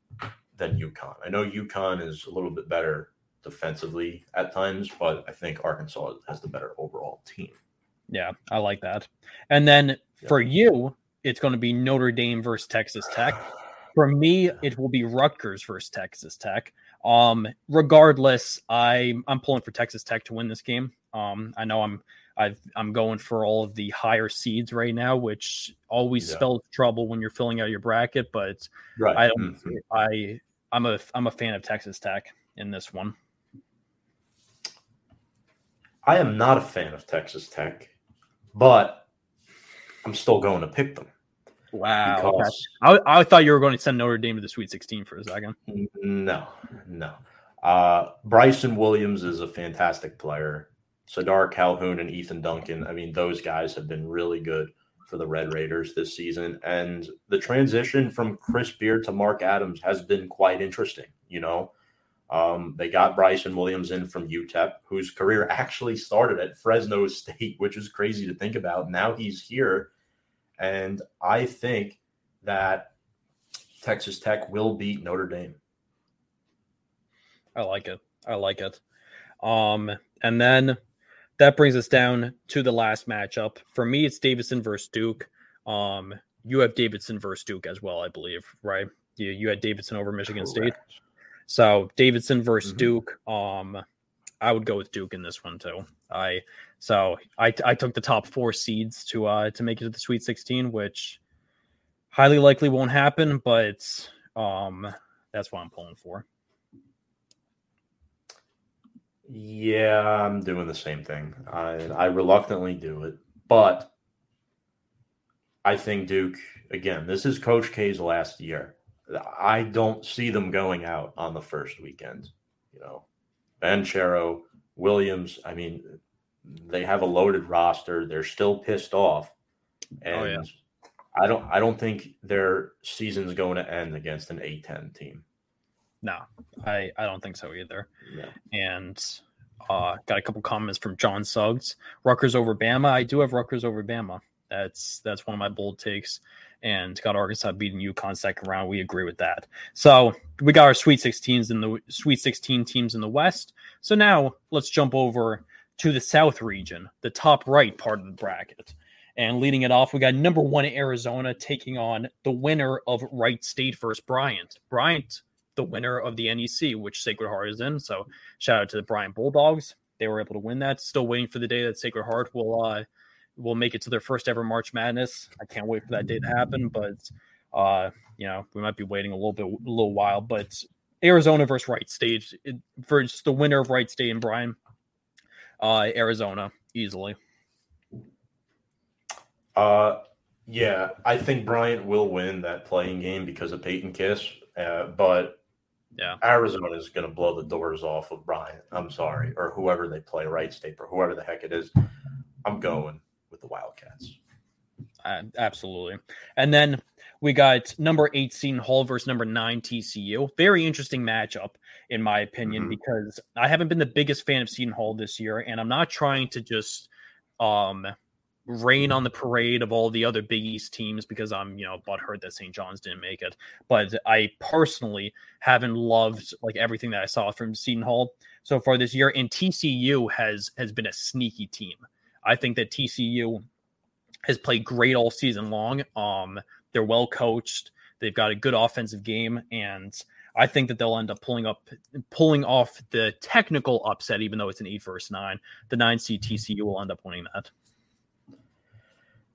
than UConn. I know UConn is a little bit better defensively at times, but I think Arkansas has the better overall team. Yeah, I like that. And then for you, it's going to be Notre Dame versus Texas Tech. For me, it will be Rutgers versus Texas Tech. Um, regardless, I I'm pulling for Texas Tech to win this game. Um, I know I'm I've I'm going for all of the higher seeds right now, which always Yeah. spells trouble when you're filling out your bracket. But Right. I don't Mhm. I I'm a I'm a fan of Texas Tech in this one. I am not a fan of Texas Tech, but I'm still going to pick them Wow. okay. because I, I thought you were going to send Notre Dame to the Sweet 16 for a second. no, no. Uh, Bryson Williams is a fantastic player. Sadar Calhoun and Ethan Duncan. I mean, those guys have been really good for the Red Raiders this season. And the transition from Chris Beard to Mark Adams has been quite interesting. You know, um, they got Bryson Williams in from UTEP, whose career actually started at Fresno State, which is crazy to think about. Now he's here. And I think that Texas Tech will beat Notre Dame. I like it. I like it. Um, and then that brings us down to the last matchup. For me, it's Davidson versus Duke. Um, you have Davidson versus Duke as well, I believe, right? You you had Davidson over Michigan State. So Davidson versus Mhm. Duke. Um, I would go with Duke in this one too. I so I I took the top four seeds to uh to make it to the Sweet 16, which highly likely won't happen, but um that's what I'm pulling for. Yeah, I'm doing the same thing. I, I reluctantly do it, but I think Duke, again, this is Coach K's last year. I don't see them going out on the first weekend. You know, Banchero, Williams, I mean, they have a loaded roster. They're still pissed off. And Oh, yeah. I don't I don't think their season's going to end against an A10 team. No, I I don't think so either. And uh, got a couple comments from John Suggs. Rutgers over Bama. I do have Rutgers over Bama. That's that's one of my bold takes. And got Arkansas beating UConn second round. We agree with that. So we got our Sweet 16s in the Sweet 16 teams in the West. So now let's jump over to the South region, the top right part of the bracket. And leading it off, we got number one Arizona taking on the winner of Wright State versus Bryant. Bryant the winner of the NEC, which Sacred Heart is in. So shout out to the Bryant Bulldogs. They were able to win that. Still waiting for the day that Sacred Heart will uh will make it to their first ever March Madness. I can't wait for that day to happen, but uh, you know, we might be waiting a little bit a little while, but Arizona versus Wright State versus the winner of Wright State and Bryant. Uh, Arizona easily. Uh, yeah, I think Bryant will win that playing game because of Peter Kiss. Uh, but yeah, Arizona is going to blow the doors off of Bryant. I'm sorry, or whoever they play, Wright State or whoever the heck it is. I'm going with the Wildcats. Uh, absolutely. And then we got number eight Seton Hall versus number nine TCU. Very interesting matchup, in my opinion, mm-hmm. because I haven't been the biggest fan of Seton Hall this year, and I'm not trying to just um rain on the parade of all the other Big East teams because I'm, you know, butthurt that St. John's didn't make it. But I personally haven't loved like everything that I saw from Seton Hall so far this year. And TCU has has been a sneaky team. I think that TCU has played great all season long. Um, they're well coached. They've got a good offensive game, and I think that they'll end up pulling up, pulling off the technical upset, even though it's an eight versus nine. The nine seed TCU will end up winning that.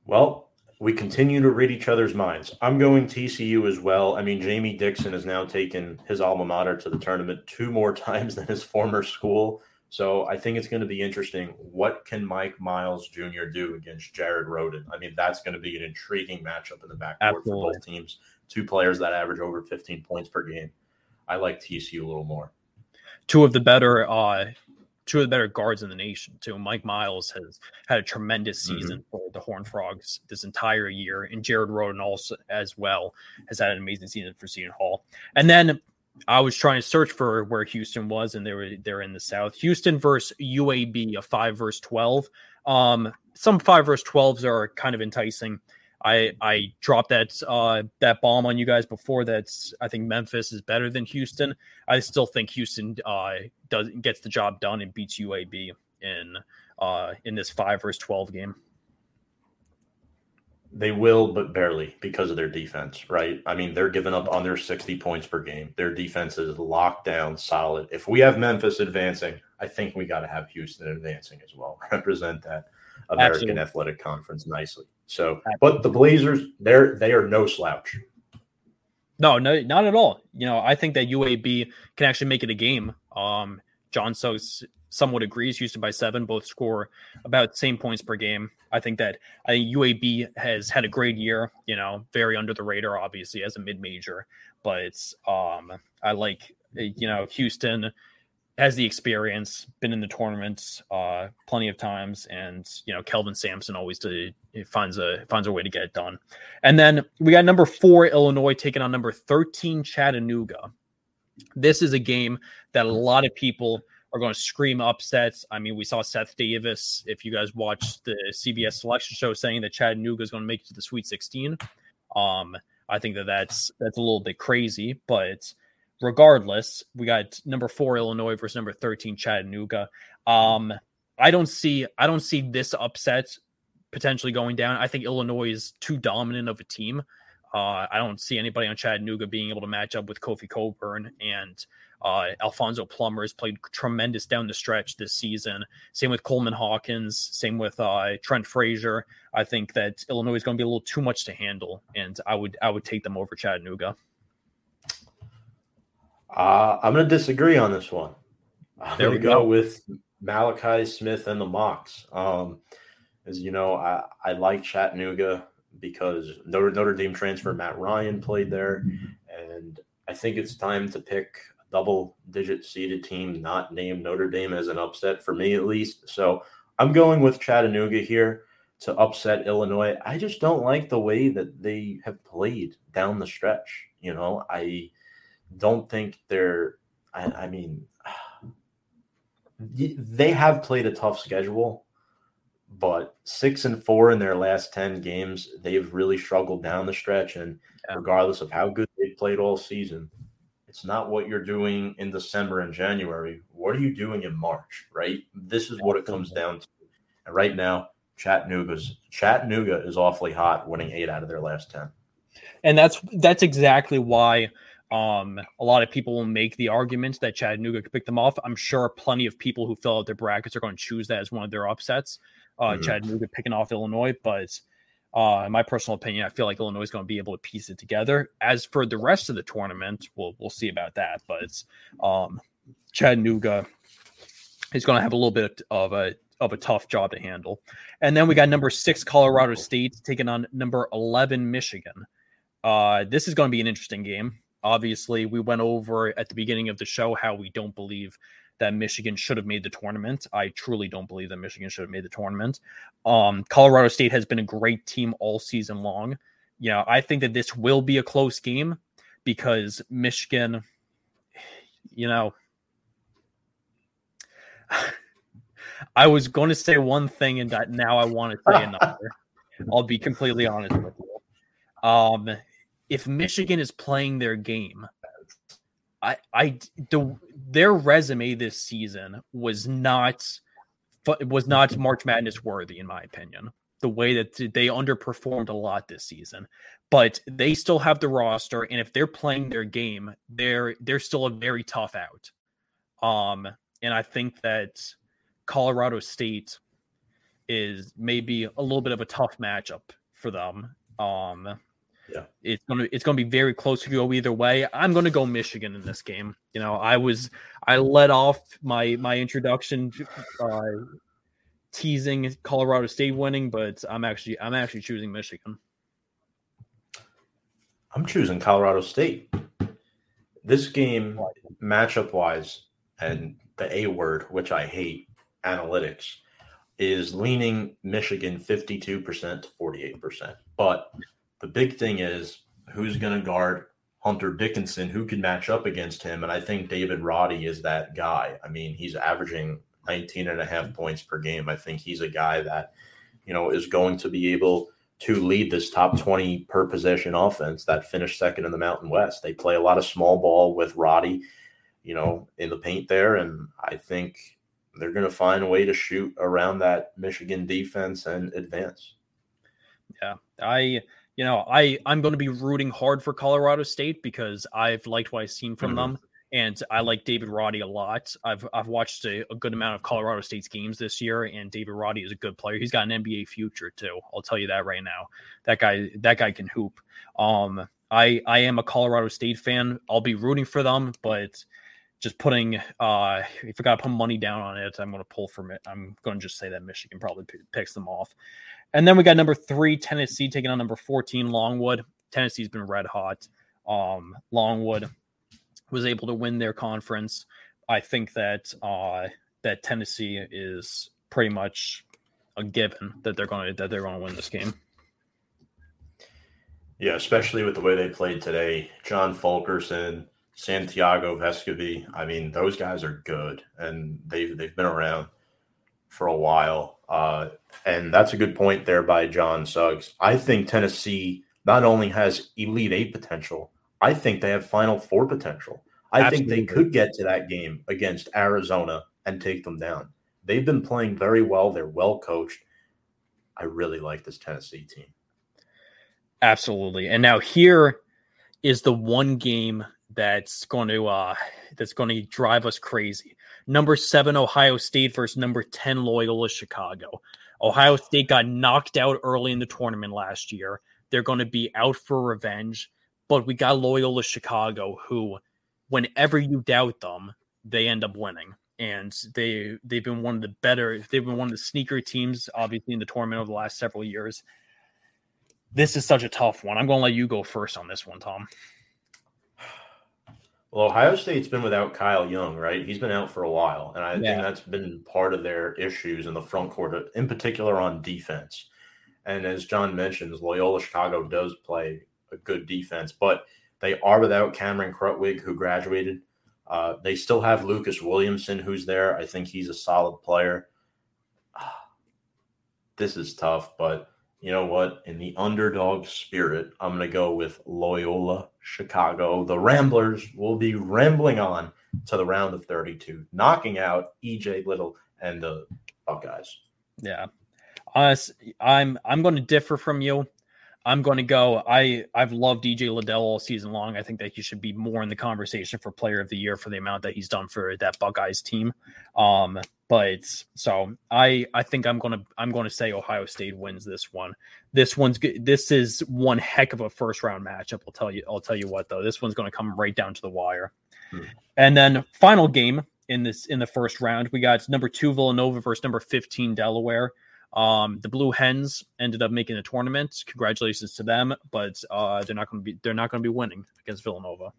Well, we continue to read each other's minds. I'm going TCU as well. I mean, Jamie Dixon has now taken his alma mater to the tournament two more times than his former school. So I think it's going to be interesting. What can Mike Miles Jr. do against Jared Rhoden? I mean, that's going to be an intriguing matchup in the backcourt for both teams. Two players that average over 15 points per game. I like TCU a little more. Two of the better, uh, two of the better guards in the nation. Too. Mike Miles has had a tremendous mm-hmm. season mm-hmm. for the Horn Frogs this entire year, and Jared Rhoden also as well has had an amazing season for Seton Hall. And then I was trying to search for where Houston was, and they were they're in the South. Houston versus UAB, a five versus twelve. Um, some five versus twelves are kind of enticing. I I dropped that uh, that bomb on you guys before. That's I think Memphis is better than Houston. I still think Houston uh, does gets the job done and beats UAB in uh, in this five versus twelve game. They will, but barely because of their defense, right? I mean, they're giving up under 60 points per game. Their defense is locked down, solid. If we have Memphis advancing, I think we got to have Houston advancing as well. Represent that American Absolutely. Athletic Conference nicely. So, but the Blazers, they're they are no slouch. No, no, not at all. You know, I think that UAB can actually make it a game. Um, John Suggs somewhat agrees. Houston by seven, both score about same points per game. I think that I think UAB has had a great year. You know, very under the radar, obviously as a mid major, but um, I like you know Houston has the experience, been in the tournaments uh, plenty of times, and you know Kelvin Sampson always to, finds a finds a way to get it done. And then we got number four Illinois taking on number thirteen Chattanooga. This is a game that a lot of people are going to scream upsets. I mean, we saw Seth Davis, if you guys watched the CBS selection show, saying that Chattanooga is going to make it to the Sweet 16. Um, I think that that's that's a little bit crazy, but regardless, we got number four Illinois versus number 13 Chattanooga. Um, I don't see I don't see this upset potentially going down. I think Illinois is too dominant of a team. Uh, I don't see anybody on Chattanooga being able to match up with Kofi Cockburn and uh, Alfonso Plummer has played tremendous down the stretch this season. Same with Coleman Hawkins. Same with uh, Trent Frazier. I think that Illinois is going to be a little too much to handle, and I would I would take them over Chattanooga. Uh, I'm going to disagree on this one. I'm going to go, go with Malachi Smith and the Mocs. Um, as you know, I, I like Chattanooga because Notre, Notre Dame transfer Matt Ryan played there, and I think it's time to pick double digit seeded team not named Notre Dame as an upset for me at least. So I'm going with Chattanooga here to upset Illinois. I just don't like the way that they have played down the stretch. You know, I don't think they're, I, I mean, they have played a tough schedule, but six and four in their last 10 games, they've really struggled down the stretch. And regardless of how good they've played all season, it's not what you're doing in December and January. What are you doing in March, right? This is what it comes down to. And right now, Chattanooga's Chattanooga is awfully hot, winning eight out of their last ten. And that's that's exactly why um, a lot of people will make the argument that Chattanooga could pick them off. I'm sure plenty of people who fill out their brackets are going to choose that as one of their upsets. Uh, mm-hmm. Chattanooga picking off Illinois, but Uh, in my personal opinion, I feel like Illinois is going to be able to piece it together. As for the rest of the tournament, we'll we'll see about that. But it's um, Chattanooga is going to have a little bit of a of a tough job to handle. And then we got number six Colorado State taking on number eleven Michigan. Uh, this is going to be an interesting game. Obviously, we went over at the beginning of the show how we don't believe that Michigan should have made the tournament. I truly don't believe that Michigan should have made the tournament. Um, Colorado State has been a great team all season long. You know, I think that this will be a close game because Michigan, you know, I was going to say one thing and now I want to say another. I'll be completely honest with you. Um, if Michigan is playing their game, I, I, the their resume this season was not was not March Madness worthy, in my opinion. The way that they underperformed a lot this season, but they still have the roster, and if they're playing their game, they're they're still a very tough out. Um, and I think that Colorado State is maybe a little bit of a tough matchup for them. Um, yeah, it's gonna it's gonna be very close to go either way. I'm gonna go Michigan in this game. You know, I was I let off my my introduction uh, teasing Colorado State winning, but I'm actually I'm actually choosing Michigan. I'm choosing Colorado State. This game, matchup wise, and the A word, which I hate, analytics, is leaning Michigan 52% to 48%. But the big thing is who's going to guard Hunter Dickinson, who can match up against him. And I think David Roddy is that guy. I mean, he's averaging 19 and a half points per game. I think he's a guy that, you know, is going to be able to lead this top 20 per possession offense that finished second in the Mountain West. They play a lot of small ball with Roddy, you know, in the paint there. And I think they're going to find a way to shoot around that Michigan defense and advance. Yeah. I you know, I I'm going to be rooting hard for Colorado State because I've liked what I've seen from mm-hmm. them, and I like David Roddy a lot. I've I've watched a, a, good amount of Colorado State's games this year, and David Roddy is a good player. He's got an NBA future too. I'll tell you that right now. That guy that guy can hoop. Um, I I am a Colorado State fan. I'll be rooting for them, but just putting uh if I got to put money down on it, I'm going to pull from it. I'm going to just say that Michigan probably p- picks them off. And then we got number three, Tennessee taking on number 14, Longwood. Tennessee's been red hot. Um, Longwood was able to win their conference. I think that uh, that Tennessee is pretty much a given that they're going to that they're going to win this game. Yeah, especially with the way they played today. John Fulkerson, Santiago Vescovi. I mean, those guys are good, and they've they've been around for a while. Uh, and that's a good point there by John Suggs. I think Tennessee not only has Elite Eight potential, I think they have Final Four potential. I Absolutely. think they could get to that game against Arizona and take them down. They've been playing very well. They're well coached. I really like this Tennessee team. Absolutely. And now here is the one game that's going to uh that's going to drive us crazy. Number 7 Ohio State versus number 10 Loyola Chicago. Ohio State got knocked out early in the tournament last year. They're going to be out for revenge. But we got Loyola Chicago, who, whenever you doubt them, they end up winning. And they they've been one of the better. They've been one of the sneaker teams, obviously, in the tournament over the last several years. This is such a tough one. I'm going to let you go first on this one, Tom. Well, Ohio State's been without Kyle Young, right? He's been out for a while, and I yeah. think that's been part of their issues in the front court, in particular on defense. And as John mentions, Loyola Chicago does play a good defense, but they are without Cameron Krutwig, who graduated. Uh, they still have Lucas Williamson, who's there. I think he's a solid player. This is tough, but you know what? In the underdog spirit, I'm going to go with Loyola Chicago. The Ramblers will be rambling on to the round of 32, knocking out EJ Liddell and the Buckeyes. Yeah. Honest, I'm I'm going to differ from you. I'm going to go. I I've loved DJ Liddell all season long. I think that he should be more in the conversation for Player of the Year for the amount that he's done for that Buckeyes team. Um, but so I I think I'm gonna I'm going to say Ohio State wins this one. This one's good. This is one heck of a first round matchup. I'll tell you. I'll tell you what though. This one's going to come right down to the wire. Hmm. And then final game in this in the first round, we got number two Villanova versus number 15 Delaware. Um, the Blue Hens ended up making the tournament. Congratulations to them, but uh, they're not going to be they're not going to be winning against Villanova.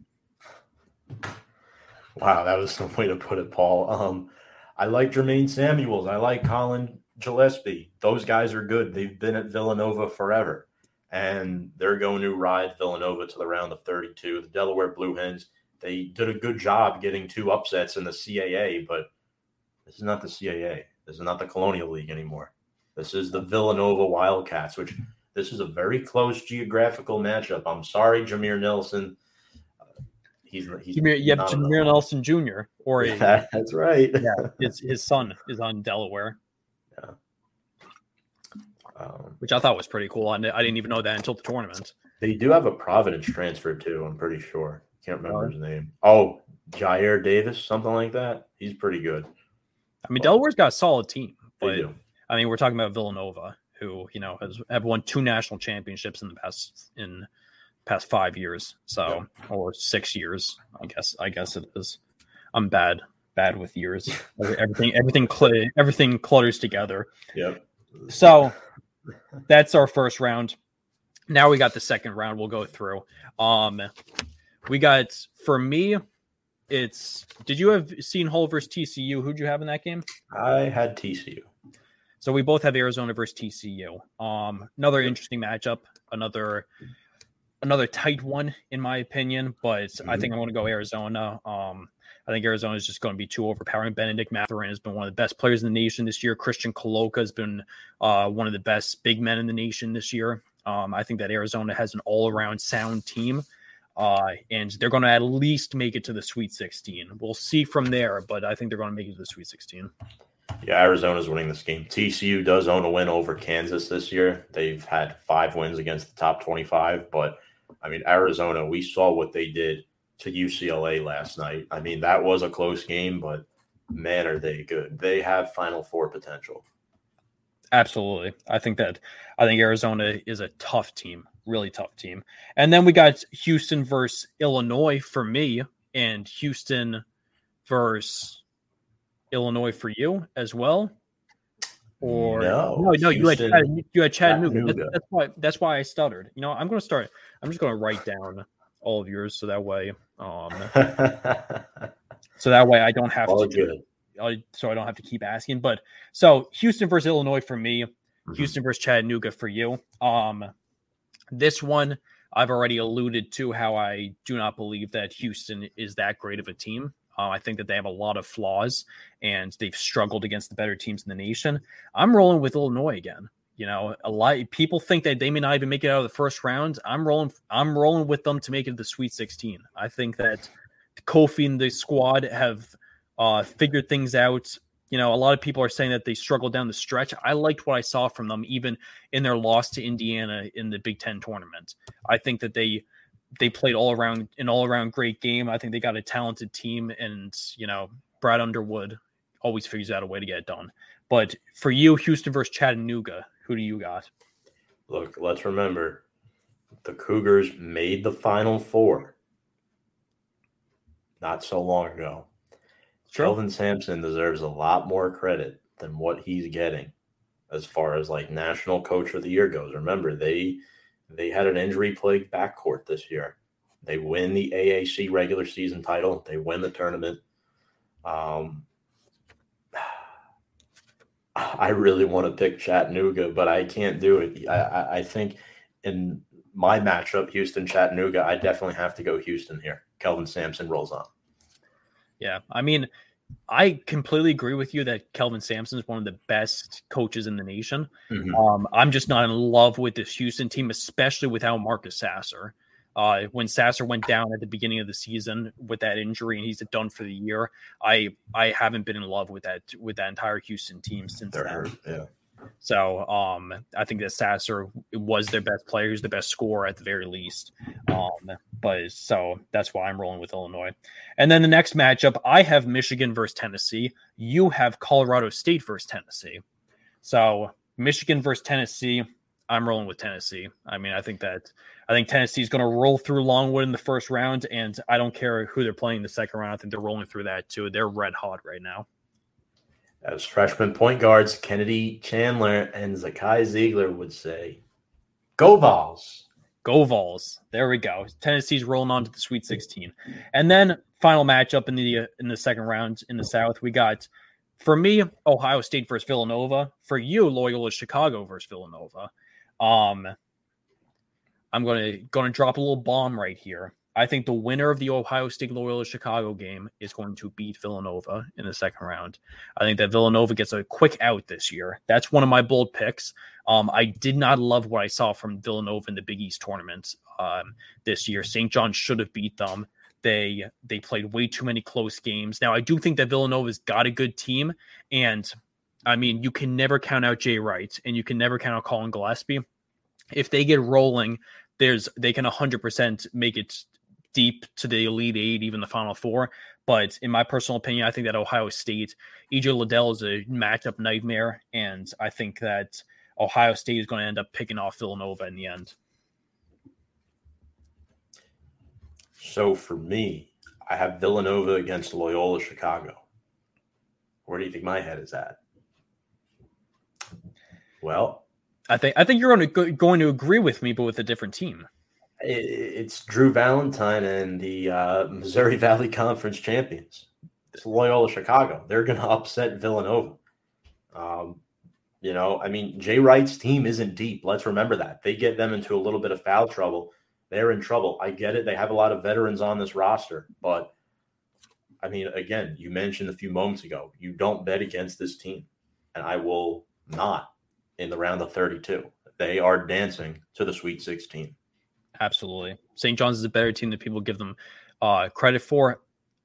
Wow, that was some way to put it, Paul. Um, I like Jermaine Samuels. I like Collin Gillespie. Those guys are good. They've been at Villanova forever, and they're going to ride Villanova to the round of 32. The Delaware Blue Hens they did a good job getting two upsets in the CAA, but this is not the CAA. This is not the Colonial League anymore. This is the Villanova Wildcats, which this is a very close geographical matchup. I'm sorry, Jameer Nelson. Uh, he's, he's Jameer, yep, Jameer Nelson Jr. Or a, yeah, that's right. yeah, his, his son is on Delaware. Yeah. Um, which I thought was pretty cool. I didn't even know that until the tournament. They do have a Providence transfer too. I'm pretty sure. Can't remember his name. Oh, Jyare Davis, something like that. He's pretty good. I mean, Delaware's got a solid team, but I mean, we're talking about Villanova, who you know has have won two national championships in the past in past five years, so yeah. or six years, I guess. I guess it is. I'm bad, bad with years. everything, everything, cl- everything clutters together. Yep. So that's our first round. Now we got the second round. We'll go through. Um, we got for me. It's. Did you have Seton Hall versus TCU? Who'd you have in that game? I had TCU. So we both have Arizona versus TCU. Um, another interesting matchup, another another tight one in my opinion, but mm-hmm. I think I'm going to go Arizona. Um, I think Arizona is just going to be too overpowering. Benedict Mathurin has been one of the best players in the nation this year. Christian Koloko has been uh, one of the best big men in the nation this year. Um, I think that Arizona has an all around sound team. Uh, and they're going to at least make it to the Sweet 16. We'll see from there, but I think they're going to make it to the Sweet 16. Yeah, Arizona's winning this game. TCU does own a win over Kansas this year. They've had five wins against the top 25, but I mean, Arizona, we saw what they did to UCLA last night. I mean, that was a close game, but man, are they good. They have Final Four potential. Absolutely. I think that I think Arizona is a tough team, really tough team. And then we got Houston versus Illinois for me, and Houston versus Illinois for you as well? Or no, no, no you had Chad, you had Chattanooga. That's, that's, why that's why I stuttered. You know, I'm going to start. I'm just going to write down all of yours so that way, um, so that way I don't have all to. Good. I, so I don't have to keep asking. But so Houston versus Illinois for me, mm-hmm. Houston versus Chattanooga for you. Um, this one I've already alluded to how I do not believe that Houston is that great of a team. Uh, I think that they have a lot of flaws and they've struggled against the better teams in the nation. I'm rolling with Illinois again. You know, a lot people think that they may not even make it out of the first round. I'm rolling. I'm rolling with them to make it to the Sweet 16. I think that Kofi and the squad have uh, figured things out. You know, a lot of people are saying that they struggled down the stretch. I liked what I saw from them, even in their loss to Indiana in the Big Ten tournament. I think that they they played all around an all around great game. I think they got a talented team, and you know Brad Underwood always figures out a way to get it done. But for you, Houston versus Chattanooga, who do you got? Look, let's remember the Cougars made the Final Four not so long ago. Kelvin Sampson deserves a lot more credit than what he's getting as far as like national coach of the year goes. Remember, they they had an injury plagued backcourt this year. They win the AAC regular season title. They win the tournament. Um, I really want to pick Chattanooga, but I can't do it. I, I think in my matchup, Houston Chattanooga, I definitely have to go Houston here. Kelvin Sampson rolls on. Yeah, I mean, I completely agree with you that Kelvin Sampson is one of the best coaches in the nation. Mm-hmm. Um, I'm just not in love with this Houston team, especially without Marcus Sasser. Uh, when Sasser went down at the beginning of the season with that injury and he's done for the year, I I haven't been in love with that with that entire Houston team since then. Yeah. So um, I think that Sasser was their best player, who's the best scorer at the very least. Um, but so that's why I'm rolling with Illinois. And then the next matchup, I have Michigan versus Tennessee. You have Colorado State versus Tennessee. So Michigan versus Tennessee. I'm rolling with Tennessee. I mean, I think that I think Tennessee is going to roll through Longwood in the first round, and I don't care who they're playing in the second round. I think they're rolling through that too. They're red hot right now. As freshman point guards Kennedy Chandler and Zakai Zeigler would say, "Go Vols." Go Vols. There we go. Tennessee's rolling on to the Sweet 16. And then final matchup in the in the second round in the South, we got for me Ohio State versus Villanova. For you, Loyola Chicago versus Villanova. Um, I'm gonna gonna drop a little bomb right here. I think the winner of the Ohio State Loyola Chicago game is going to beat Villanova in the second round. I think that Villanova gets a quick out this year. That's one of my bold picks. Um, I did not love what I saw from Villanova in the Big East tournament um, this year. St. John should have beat them. They they played way too many close games. Now I do think that Villanova's got a good team, and I mean you can never count out Jay Wright, and you can never count out Collin Gillespie. If they get rolling, there's they can 100% make it deep to the Elite Eight, even the Final Four. But in my personal opinion, I think that Ohio State, EJ Liddell is a matchup nightmare, and I think that Ohio State is going to end up picking off Villanova in the end. So for me, I have Villanova against Loyola Chicago. Where do you think my head is at? Well, I think I think you're going to going to agree with me, but with a different team. It's Drew Valentine and the uh, Missouri Valley Conference champions. It's Loyola Chicago. They're going to upset Villanova. Um, you know, I mean, Jay Wright's team isn't deep. Let's remember that. They get them into a little bit of foul trouble. They're in trouble. I get it. They have a lot of veterans on this roster, but I mean, again, you mentioned a few moments ago, you don't bet against this team, and I will not in the round of 32. They are dancing to the Sweet 16. Absolutely. St. John's is a better team than people give them uh, credit for.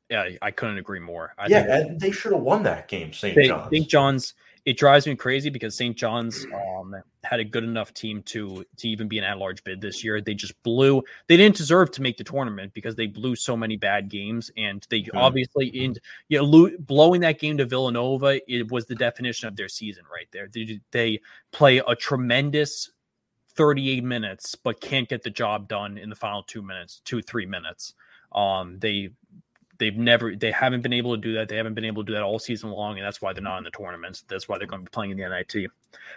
Yeah, I couldn't agree more. I yeah, they should have won that game, St. John's. St. John's, it drives me crazy because St. John's um, had a good enough team to to even be an at-large bid this year. They just blew. They didn't deserve to make the tournament because they blew so many bad games, and they mm. obviously in you know lo- blowing that game to Villanova. It was the definition of their season right there. They, they play a tremendous 38 minutes, but can't get the job done in the final two minutes, two three minutes. Um, they they've never they haven't been able to do that. They haven't been able to do that all season long, and that's why they're not in the tournaments. That's why they're going to be playing in the NIT.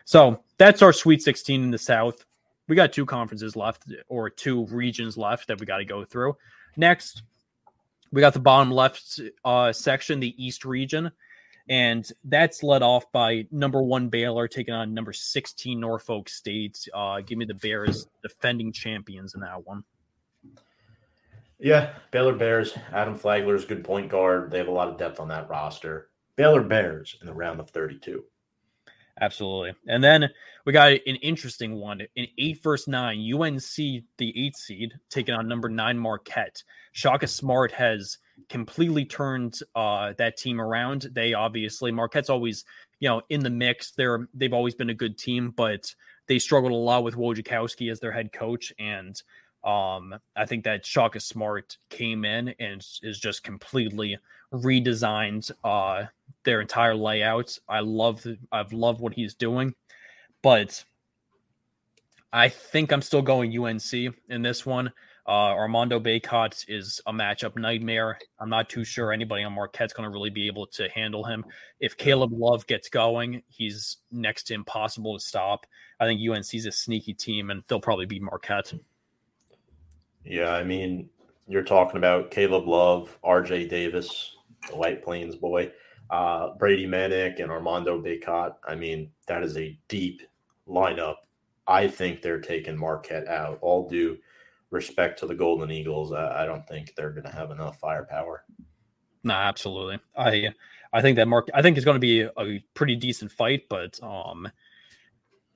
So that's our Sweet 16 in the South. We got two conferences left, or two regions left that we got to go through. Next, we got the bottom left uh, section, the East region. And that's led off by number one Baylor taking on number 16 Norfolk State. Uh, give me the Bears defending champions in that one. Yeah, Baylor Bears. Adam Flagler is good point guard. They have a lot of depth on that roster. Baylor Bears in the round of 32. Absolutely. And then we got an interesting one in eight versus nine. UNC, the eight seed, taking on number nine Marquette. Shaka Smart has completely turned uh, that team around. They obviously Marquette's always you know in the mix. They're they've always been a good team, but they struggled a lot with Wojciechowski as their head coach, and um, I think that Shaka Smart came in and is just completely redesigned uh, their entire layout. I love I've loved what he's doing, but I think I'm still going UNC in this one. Uh, Armando Bacot is a matchup nightmare. I'm not too sure anybody on Marquette's going to really be able to handle him. If Caleb Love gets going, he's next to impossible to stop. I think UNC's a sneaky team, and they'll probably beat Marquette. Yeah, I mean, you're talking about Caleb Love, RJ Davis, the White Plains boy, uh, Brady Manek, and Armando Bacot. I mean, that is a deep lineup. I think they're taking Marquette out, all due – respect to the Golden Eagles, I, I don't think they're going to have enough firepower. No, absolutely. I I think that Mark. I think it's going to be a pretty decent fight, but um,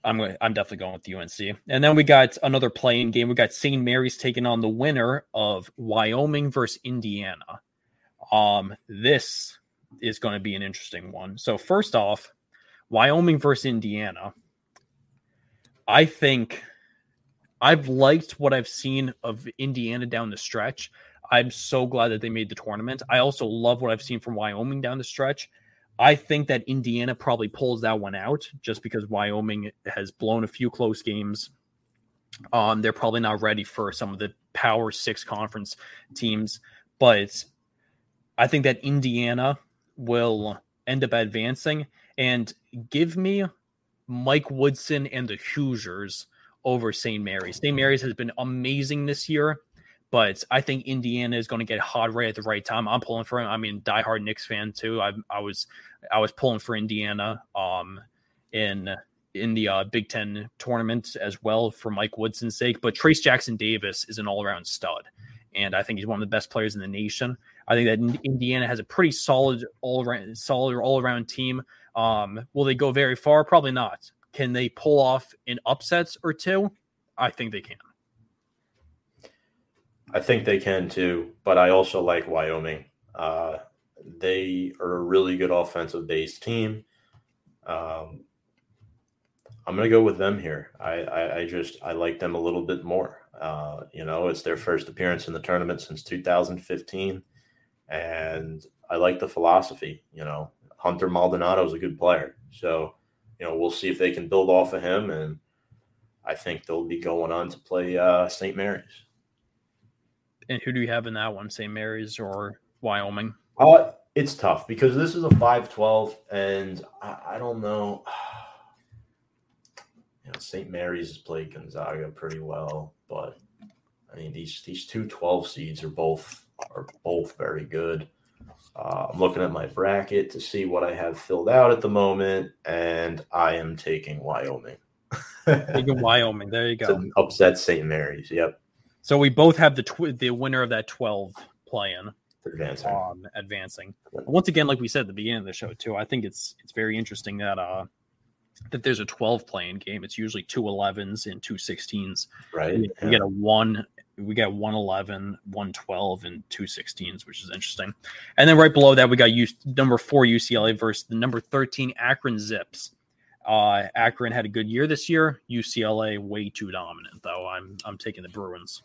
I'm I'm definitely going with the UNC. And then we got another playing game. We got St. Mary's taking on the winner of Wyoming versus Indiana. Um, this is going to be an interesting one. So first off, Wyoming versus Indiana. I think I've liked what I've seen of Indiana down the stretch. I'm so glad that they made the tournament. I also love what I've seen from Wyoming down the stretch. I think that Indiana probably pulls that one out just because Wyoming has blown a few close games. Um, they're probably not ready for some of the Power Six conference teams, but I think that Indiana will end up advancing and give me Mike Woodson and the Hoosiers over St. Mary's. St. Mary's has been amazing this year, but I think Indiana is going to get hot right at the right time. I'm pulling for him. I mean, diehard Knicks fan too. I, I was I was pulling for Indiana um in in the uh, Big Ten tournament as well for Mike Woodson's sake. But Trayce Jackson Davis is an all around stud, and I think he's one of the best players in the nation. I think that Indiana has a pretty solid all around solid all around team. Um, will they go very far? Probably not. Can they pull off an upsets or two? I think they can. I think they can too, but I also like Wyoming. Uh, they are a really good offensive based team. Um, I'm going to go with them here. I, I, I, just I like them a little bit more. Uh, you know, it's their first appearance in the tournament since 2015, and I like the philosophy. You know, Hunter Maldonado is a good player, so you know we'll see if they can build off of him, and I think they'll be going on to play uh, St. Mary's. And who do you have in that one, St. Mary's or Wyoming? Uh, it's tough because this is a 5-12, and I, I don't know. You know, St. Mary's has played Gonzaga pretty well, but I mean these these two 12 seeds are both are both very good. Uh, I'm looking at my bracket to see what I have filled out at the moment, and I am taking Wyoming. taking Wyoming. There you go. upset St. Mary's. Yep. So we both have the tw- the winner of that 12 playing advancing. Um, advancing. Once again, like we said at the beginning of the show too, I think it's it's very interesting that uh that there's a 12 playing game. It's usually two 11s and two 16s. Right. You, yeah. we get a one, we got 111, 112, and 216s, which is interesting. And then right below that, we got U, number four UCLA versus the number 13 Akron Zips. Uh, Akron had a good year this year. UCLA way too dominant, though. I'm I'm taking the Bruins.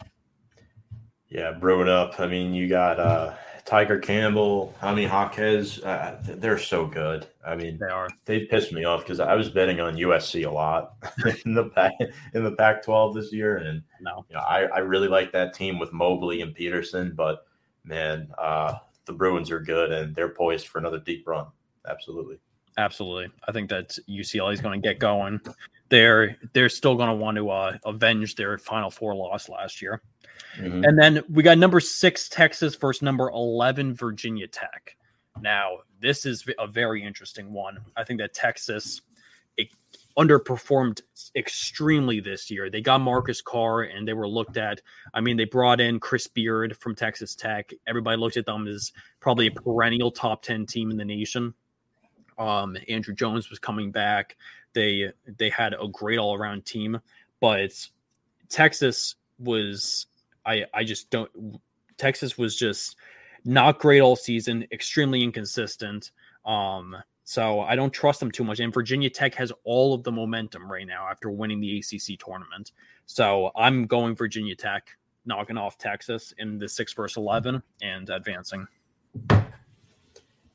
Yeah, brewing up. I mean, you got uh, Tiger Campbell, Jaime Jaquez. Uh, they're so good. I mean, they are. They pissed me off because I was betting on USC a lot in the pack in the Pac-12 this year, and no, you know, I I really like that team with Mobley and Peterson, but man, uh, the Bruins are good and they're poised for another deep run. Absolutely. Absolutely. I think that UCLA is going to get going. They're they're still going to want to uh, avenge their Final Four loss last year. Mm-hmm. And then we got number six Texas versus number eleven Virginia Tech. Now this is a very interesting one. I think that Texas it underperformed extremely this year. They got Marcus Carr and they were looked at. I mean, they brought in Chris Beard from Texas Tech. Everybody looked at them as probably a perennial top ten team in the nation um, Andrew Jones was coming back. They they had a great all around team, but Texas was I I just don't Texas was just not great all season, extremely inconsistent. Um, so I don't trust them too much. And Virginia Tech has all of the momentum right now after winning the ACC tournament. So I'm going Virginia Tech, knocking off Texas in the six versus eleven and advancing.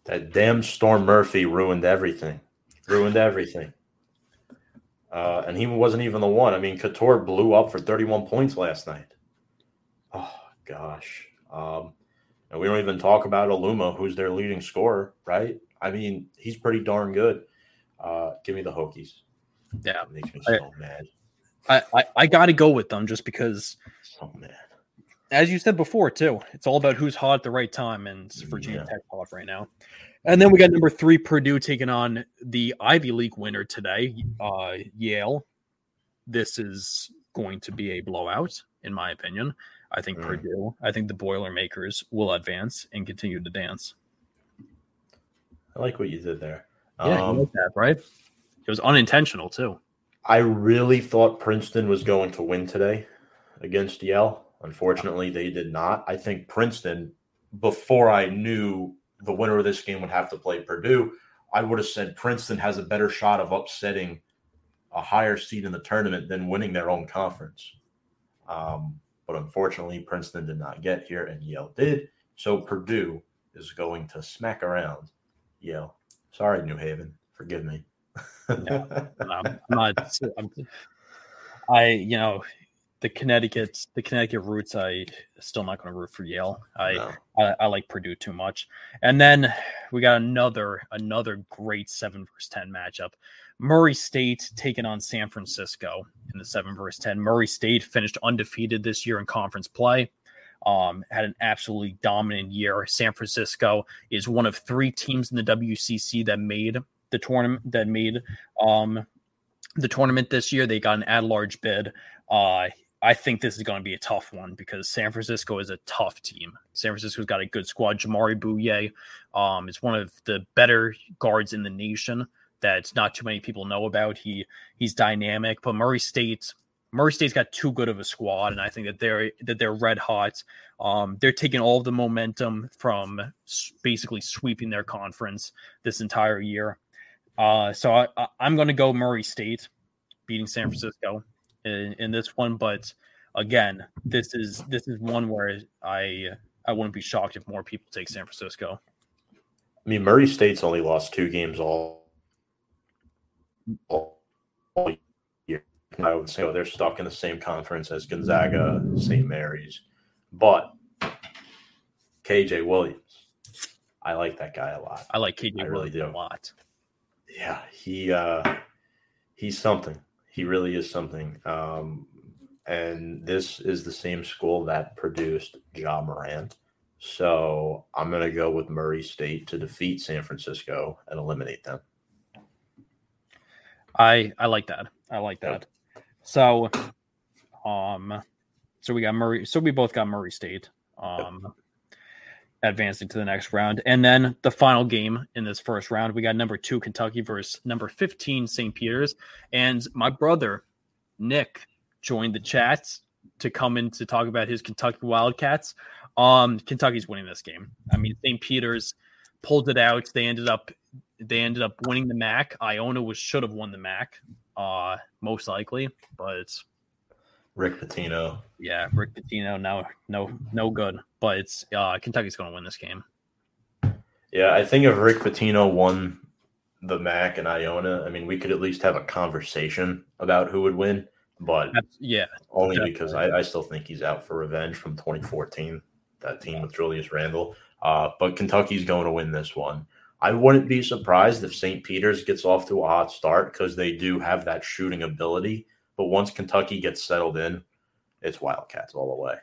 That damn Storm Murphy ruined everything. Ruined everything. Uh, and he wasn't even the one. I mean, Cattoor blew up for 31 points last night. Oh gosh. Um, and we don't even talk about Aluma, who's their leading scorer, right? I mean, he's pretty darn good. Uh, give me the Hokies. Yeah, it makes me so I, mad. I I, I got to go with them just because. So mad. As you said before, too, it's all about who's hot at the right time, and Virginia yeah. Tech hot right now. And then we got number three, Purdue taking on the Ivy League winner today, uh, Yale. This is going to be a blowout, in my opinion. I think mm. Purdue, I think the Boilermakers will advance and continue to dance. I like what you did there. Yeah, um, like that, right? It was unintentional too. I really thought Princeton was going to win today against Yale. Unfortunately, they did not. I think Princeton, before I knew the winner of this game would have to play Purdue. I would have said Princeton has a better shot of upsetting a higher seed in the tournament than winning their own conference. Um, but unfortunately, Princeton did not get here, and Yale did. So Purdue is going to smack around Yale. Sorry, New Haven. Forgive me. no, um, I'm not. I'm, I, you know, the Connecticut, the Connecticut roots. I still not going to root for Yale. I, No. I, I like Purdue too much. And then we got another, another great seven versus ten matchup. Murray State taking on San Francisco in the seven versus ten. Murray State finished undefeated this year in conference play. Um, had an absolutely dominant year. San Francisco is one of three teams in the WCC that made the tournament that made um the tournament this year. They got an at large bid. Uh I think this is going to be a tough one because San Francisco is a tough team. San Francisco's got a good squad. Jamaree Bouyea um, is one of the better guards in the nation that not too many people know about. He he's dynamic, but Murray State Murray State's got too good of a squad, and I think that they're that they're red hot. Um, they're taking all the momentum from basically sweeping their conference this entire year. Uh, so I, I, I'm going to go Murray State beating San Francisco in, in this one, but again, this is this is one where I I wouldn't be shocked if more people take San Francisco. I mean, Murray State's only lost two games all, all, all year. I would say oh, they're stuck in the same conference as Gonzaga, St. Mary's, but KJ Williams, I like that guy a lot. I like KJ I really Williams do. a lot. Yeah, he uh, he's something. He really is something. Um, and this is the same school that produced Ja Morant. So I'm going to go with Murray State to defeat San Francisco and eliminate them. I I like that. I like that. So, um, so we got Murray. So we both got Murray State. Um, advancing to the next round, and then the final game in this first round, we got number two Kentucky versus number fifteen St. Peter's, and my brother Nick joined the chat to come in to talk about his Kentucky Wildcats. Um, Kentucky's winning this game. I mean, St. Peter's pulled it out. They ended up they ended up winning the MAAC. Iona was should have won the MAAC, uh, most likely, but Rick Pitino. yeah, Rick Pitino no no no good. But it's uh, Kentucky's going to win this game. Yeah, I think if Rick Pitino won the MAAC and Iona, I mean, we could at least have a conversation about who would win, but That's, yeah, only Definitely. because I, I still think he's out for revenge from 2014, that team with Julius Randle. Uh, but Kentucky's going to win this one. I wouldn't be surprised if St. Peter's gets off to a hot start because they do have that shooting ability. But once Kentucky gets settled in, it's Wildcats all the way.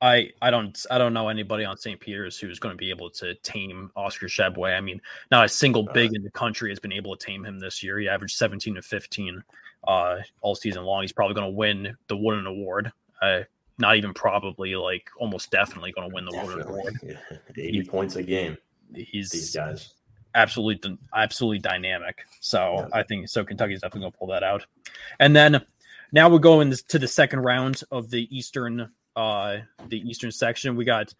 I I don't I don't know anybody on St. Peter's who's going to be able to tame Oscar Tshiebwe. I mean, not a single big in the country has been able to tame him this year. He averaged 17 to 15 uh, all season long. He's probably going to win the Wooden Award. Uh, not even probably, like almost definitely going to win the Wooden Award. Yeah. 80 points a game, He's these guys. absolutely absolutely dynamic. So Yeah. I think so. Kentucky's definitely going to pull that out. And then now we're going to the second round of the Eastern uh the Eastern section. We got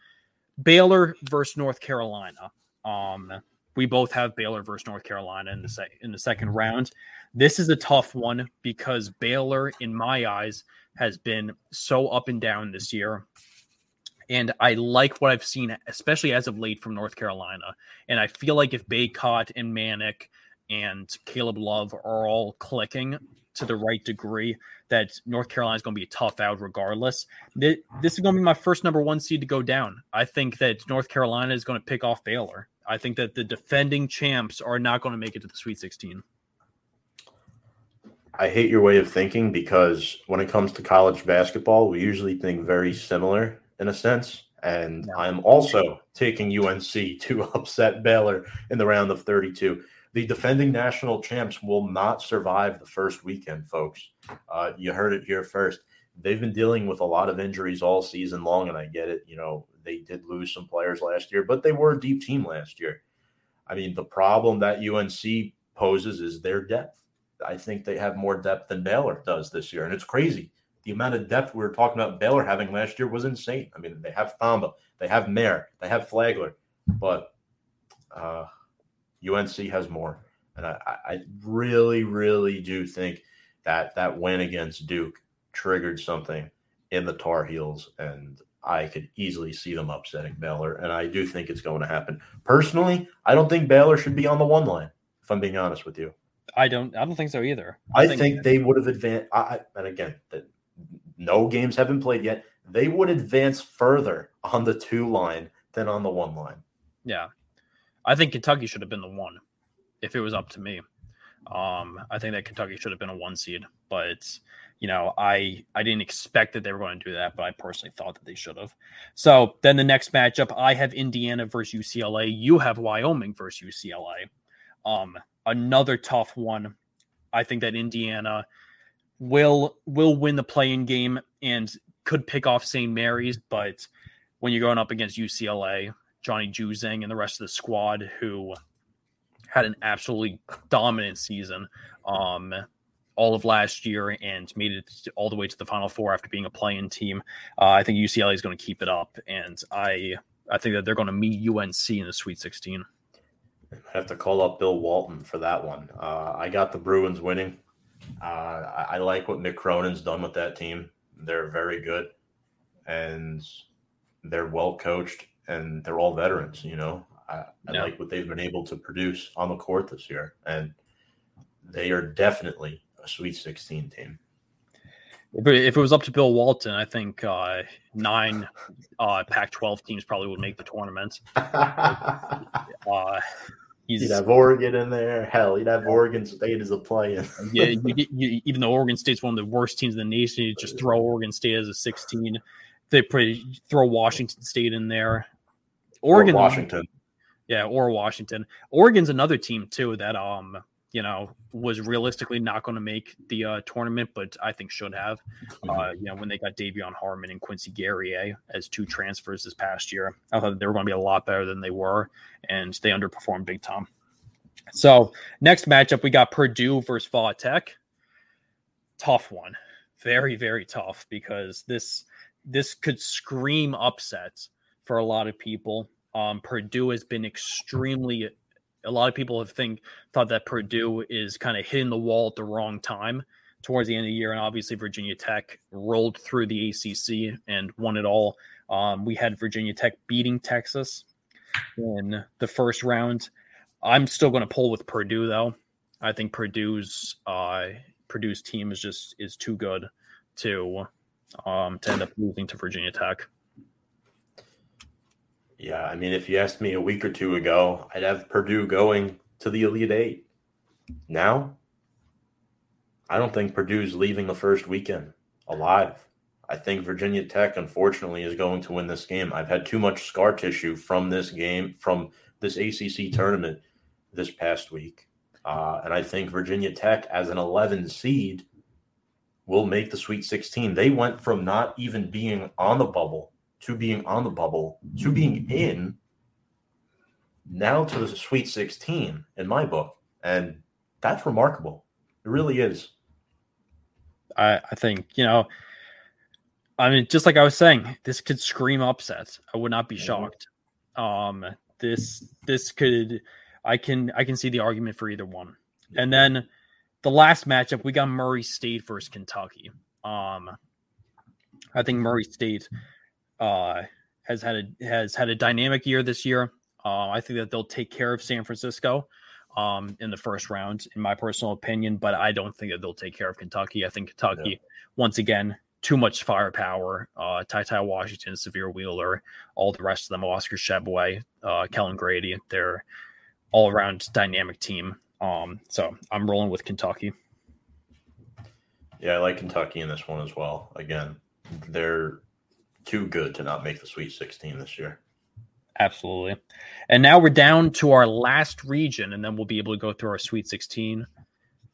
Baylor versus North Carolina. Um, we both have Baylor versus North Carolina in the se- in the second round. This is a tough one because Baylor, in my eyes, has been so up and down this year. And I like what I've seen, especially as of late from North Carolina. And I feel like if Bacot and Manek and Caleb Love are all clicking to the right degree, that North Carolina is going to be a tough out regardless. This is going to be my first number one seed to go down. I think that North Carolina is going to pick off Baylor. I think that the defending champs are not going to make it to the Sweet 16. I hate your way of thinking because when it comes to college basketball, we usually think very similar in a sense. And Yeah. I'm also taking UNC to upset Baylor in the round of 32. The defending national champs will not survive the first weekend, folks. Uh, you heard it here first. They've been dealing with a lot of injuries all season long, and I get it. You know, they did lose some players last year, but they were a deep team last year. I mean, the problem that UNC poses is their depth. I think they have more depth than Baylor does this year, and it's crazy. The amount of depth we were talking about Baylor having last year was insane. I mean, they have Thamba, they have Mayer, they have Flagler, but uh, UNC has more, and I, I really, really do think that that win against Duke triggered something in the Tar Heels, and I could easily see them upsetting Baylor, and I do think it's going to happen. Personally, I don't think Baylor should be on the one line. If I'm being honest with you, I don't. I don't think so either. I, I think, think, they would have advanced. I, and again, the, no games have been played yet. They would advance further on the two line than on the one line. Yeah, I think Kentucky should have been the one if it was up to me. Um, I think that Kentucky should have been a one seed, but you know, I I didn't expect that they were going to do that, but I personally thought that they should have. So then the next matchup, I have Indiana versus UCLA. You have Wyoming versus UCLA. Um, another tough one. I think that Indiana will will win the play-in game and could pick off St. Mary's, but when you're going up against UCLA, Johnny Juzang and the rest of the squad who had an absolutely dominant season um, all of last year and made it all the way to the final four after being a play-in team. Uh, I think UCLA is going to keep it up, and I I think that they're going to meet UNC in the Sweet 16. I have to call up Bill Walton for that one. Uh, I got the Bruins winning. Uh, I, I, like what Mick Cronin's done with that team. They're very good, and they're well coached, and they're all veterans. You know, I, I yeah. like what they've been able to produce on the court this year, and they are definitely a Sweet 16 team. If it was up to Bill Walton, I think uh, nine uh, Pac-12 teams probably would make the tournament. uh, He's, you'd have Oregon in there. Hell, you'd have Oregon State as a play-in. yeah, you, you, even though Oregon State's one of the worst teams in the nation, you just throw Oregon State as a 16. They pretty throw Washington State in there. Oregon, or Washington, yeah, or Washington. Oregon's another team too that um you know was realistically not going to make the uh, tournament, but I think should have. Mm-hmm. Uh, you know when they got De'Vion Harmon and Quincy Guerrier as two transfers this past year, I thought they were going to be a lot better than they were, and they underperformed big time. So next matchup we got Purdue versus Va Tech. Tough one, very very tough because this this could scream upsets for a lot of people. Um, Purdue has been extremely. A lot of people have think thought that Purdue is kind of hitting the wall at the wrong time towards the end of the year, and obviously Virginia Tech rolled through the ACC and won it all. Um, we had Virginia Tech beating Texas in the first round. I'm still going to pull with Purdue though. I think Purdue's uh, Purdue's team is just is too good to um, to end up losing to Virginia Tech. Yeah, I mean, if you asked me a week or two ago, I'd have Purdue going to the Elite Eight. Now, I don't think Purdue's leaving the first weekend alive. I think Virginia Tech, unfortunately, is going to win this game. I've had too much scar tissue from this game, from this ACC tournament this past week. Uh, and I think Virginia Tech, as an 11 seed, will make the Sweet 16. They went from not even being on the bubble to being on the bubble to being in now to the Sweet 16 in my book. And that's remarkable. It really is. I, I think, you know, I mean, just like I was saying, this could scream upsets. I would not be mm-hmm. shocked. Um, this this could I can I can see the argument for either one. And then the last matchup, we got Murray State versus Kentucky. Um, I think Murray State uh, has had a has had a dynamic year this year. Uh, I think that they'll take care of San Francisco um, in the first round, in my personal opinion. But I don't think that they'll take care of Kentucky. I think Kentucky, yeah. once again, too much firepower. Uh, Ty Ty Washington, Sahvir Wheeler, all the rest of them, Oscar Tshiebwe, uh, Kellan Grady. They're all around dynamic team. Um, so I'm rolling with Kentucky. Yeah, I like Kentucky in this one as well. Again, they're too good to not make the Sweet 16 this year. Absolutely. And now we're down to our last region, and then we'll be able to go through our Sweet 16,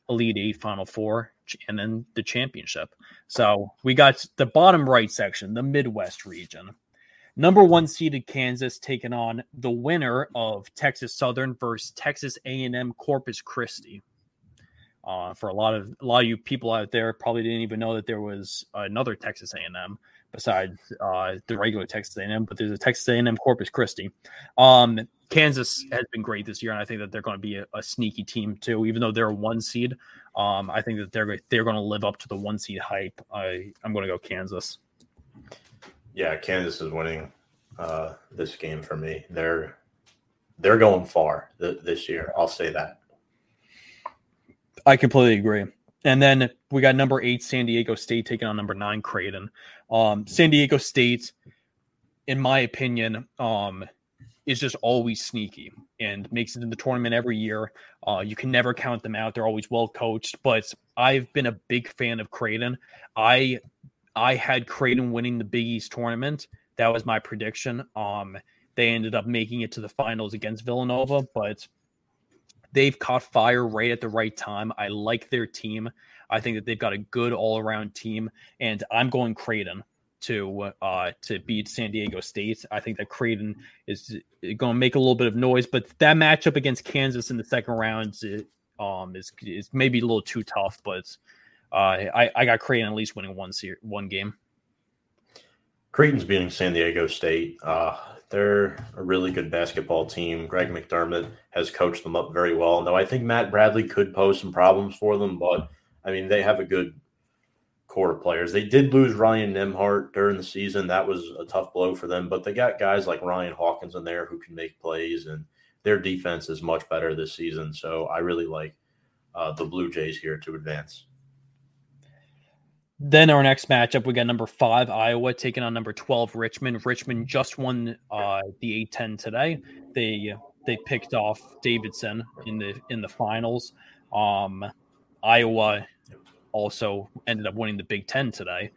Elite Eight, Final Four, and then the championship. So we got the bottom right section, the Midwest region. Number one seeded Kansas taking on the winner of Texas Southern versus Texas A&M Corpus Christi. Uh, for a lot of a lot of you people out there, probably didn't even know that there was another Texas A&M, besides uh, the regular Texas A&M, but there's a Texas A&M Corpus Christi. Um, Kansas has been great this year, and I think that they're going to be a, a sneaky team too. Even though they're a one seed, um, I think that they're they're going to live up to the one seed hype. I I'm going to go Kansas. Yeah, Kansas is winning uh, this game for me. They're they're going far th- this year. I'll say that. I completely agree. And then we got number eight San Diego State taking on number nine Creighton. Um, San Diego State, in my opinion, um, is just always sneaky and makes it in the tournament every year. Uh, you can never count them out; they're always well coached. But I've been a big fan of Creighton. I I had Creighton winning the Big East tournament. That was my prediction. Um, they ended up making it to the finals against Villanova, but they've caught fire right at the right time. I like their team. I think that they've got a good all around team, and I'm going Creighton to uh, to beat San Diego State. I think that Creighton is going to make a little bit of noise, but that matchup against Kansas in the second round um, is is maybe a little too tough. But uh, I I got Creighton at least winning one ser- one game. Creighton's beating San Diego State. Uh, they're a really good basketball team. Greg McDermott has coached them up very well. Though I think Matt Bradley could pose some problems for them, but I mean they have a good core of players. They did lose Ryan Nembhard during the season. That was a tough blow for them, but they got guys like Ryan Hawkins in there who can make plays, and their defense is much better this season. So I really like uh, the Blue Jays here to advance. Then our next matchup, we got number five Iowa taking on number twelve Richmond. Richmond just won uh, the A10 today. They they picked off Davidson in the in the finals. Um, Iowa also ended up winning the Big Ten today.